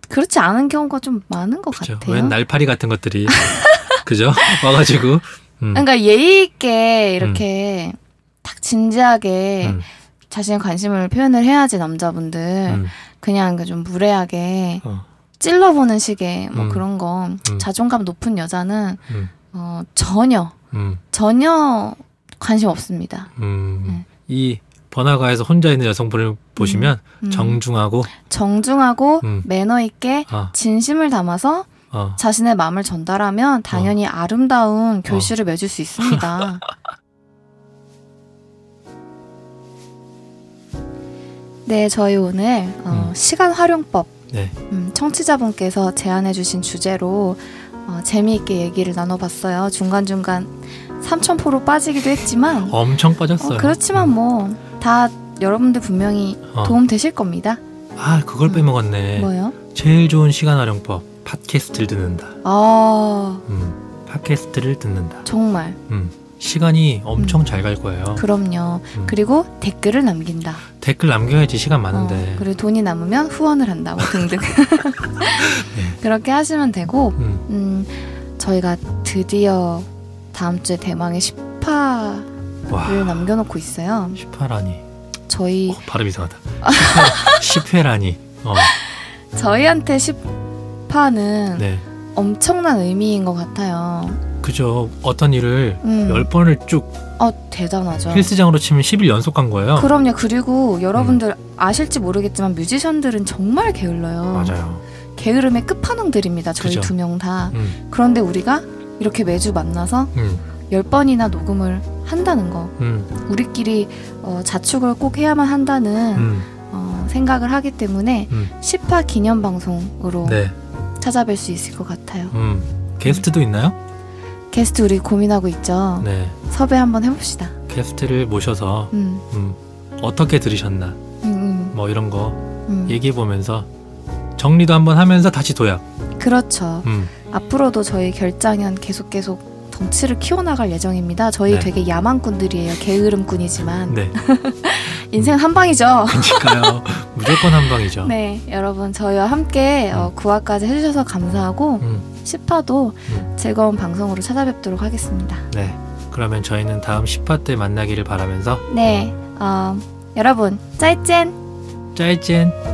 그렇지 않은 경우가 좀 많은 것 그죠. 같아요. 웬 날파리 같은 것들이 <laughs> 그죠? 와가지고. 음, 그러니까 예의 있게 이렇게 딱 진지하게 음, 자신의 관심을 표현을 해야지 남자분들 음, 그냥 그좀 무례하게 어, 찔러보는 식의 뭐 음. 그런 거 음. 자존감 높은 여자는 음, 어, 전혀 음, 전혀 관심 없습니다. 음. 네. 이 번화가에서 혼자 있는 여성분을 보시면 음. 정중하고 정중하고 음. 매너 있게 어, 진심을 담아서 어, 자신의 마음을 전달하면 당연히 아름다운 결실을 맺을 수 있습니다. <laughs> 네, 저희 오늘 어, 음. 시간 활용법 네. 음, 청취자분께서 제안해주신 주제로 어, 재미있게 얘기를 나눠봤어요. 중간 중간 삼천포로 빠지기도 했지만 엄청 빠졌어요. 어, 그렇지만 뭐 다 여러분들 분명히 어. 도움 되실 겁니다. 아, 그걸 빼먹었네. 뭐요? 제일 좋은 시간 활용법. 팟캐스트를 듣는다. 아 음, 팟캐스트를 듣는다. 정말 음, 시간이 엄청 잘 갈 거예요. 그럼요. 음. 그리고 댓글을 남긴다. 댓글 남겨야지 시간 많은데. 어, 그리고 돈이 남으면 후원을 한다. 뭐 <laughs> 등등. <laughs> 그렇게 하시면 되고, 음, 음, 저희가 드디어 다음 주에 대망의 10화를 와, 남겨놓고 있어요. 18라니. 저희, 어, 발음 이상하다. <laughs> 10회 라니. 어, 저희한테 10화는 네. 엄청난 의미인 것 같아요. 그죠. 어떤 일을 음. 10번을 쭉 어, 대단하죠. 헬스장으로 치면 10일 연속 간 거예요. 그럼요. 그리고 여러분들 아실지 모르겠지만 뮤지션들은 정말 게을러요. 맞아요. 게으름의 끝판왕들입니다. 저희 그죠. 두 명 다. 음, 그런데 우리가 이렇게 매주 만나서 음, 10번이나 녹음을 한다는 거. 음, 우리끼리 어, 자축을 꼭 해야만 한다는 음, 어, 생각을 하기 때문에 음. 10화 기념 방송으로 네. 찾아뵐 수 있을 것 같아요. 음. 게스트도 있나요? 게스트 우리 고민하고 있죠. 네. 섭외 한번 해봅시다. 게스트를 모셔서 음, 음, 어떻게 들으셨나 음, 음, 뭐 이런 거 음. 얘기해 보면서 정리도 한번 하면서 다시 도약. 그렇죠. 음, 앞으로도 저희 결장현 계속 계속 덩치를 키워나갈 예정입니다. 저희 네. 되게 야만꾼들이에요. 게으름꾼이지만 네. <laughs> 인생 한 방이죠. 그러니까요. <laughs> 무조건 한 방이죠. 네, 여러분 저희와 함께 어, 9화까지 해주셔서 감사하고 음, 10화도 음. 즐거운 방송으로 찾아뵙도록 하겠습니다. 네. 그러면 저희는 다음 10화 때 만나기를 바라면서 네, 어, 여러분 짜이젠! 짜이젠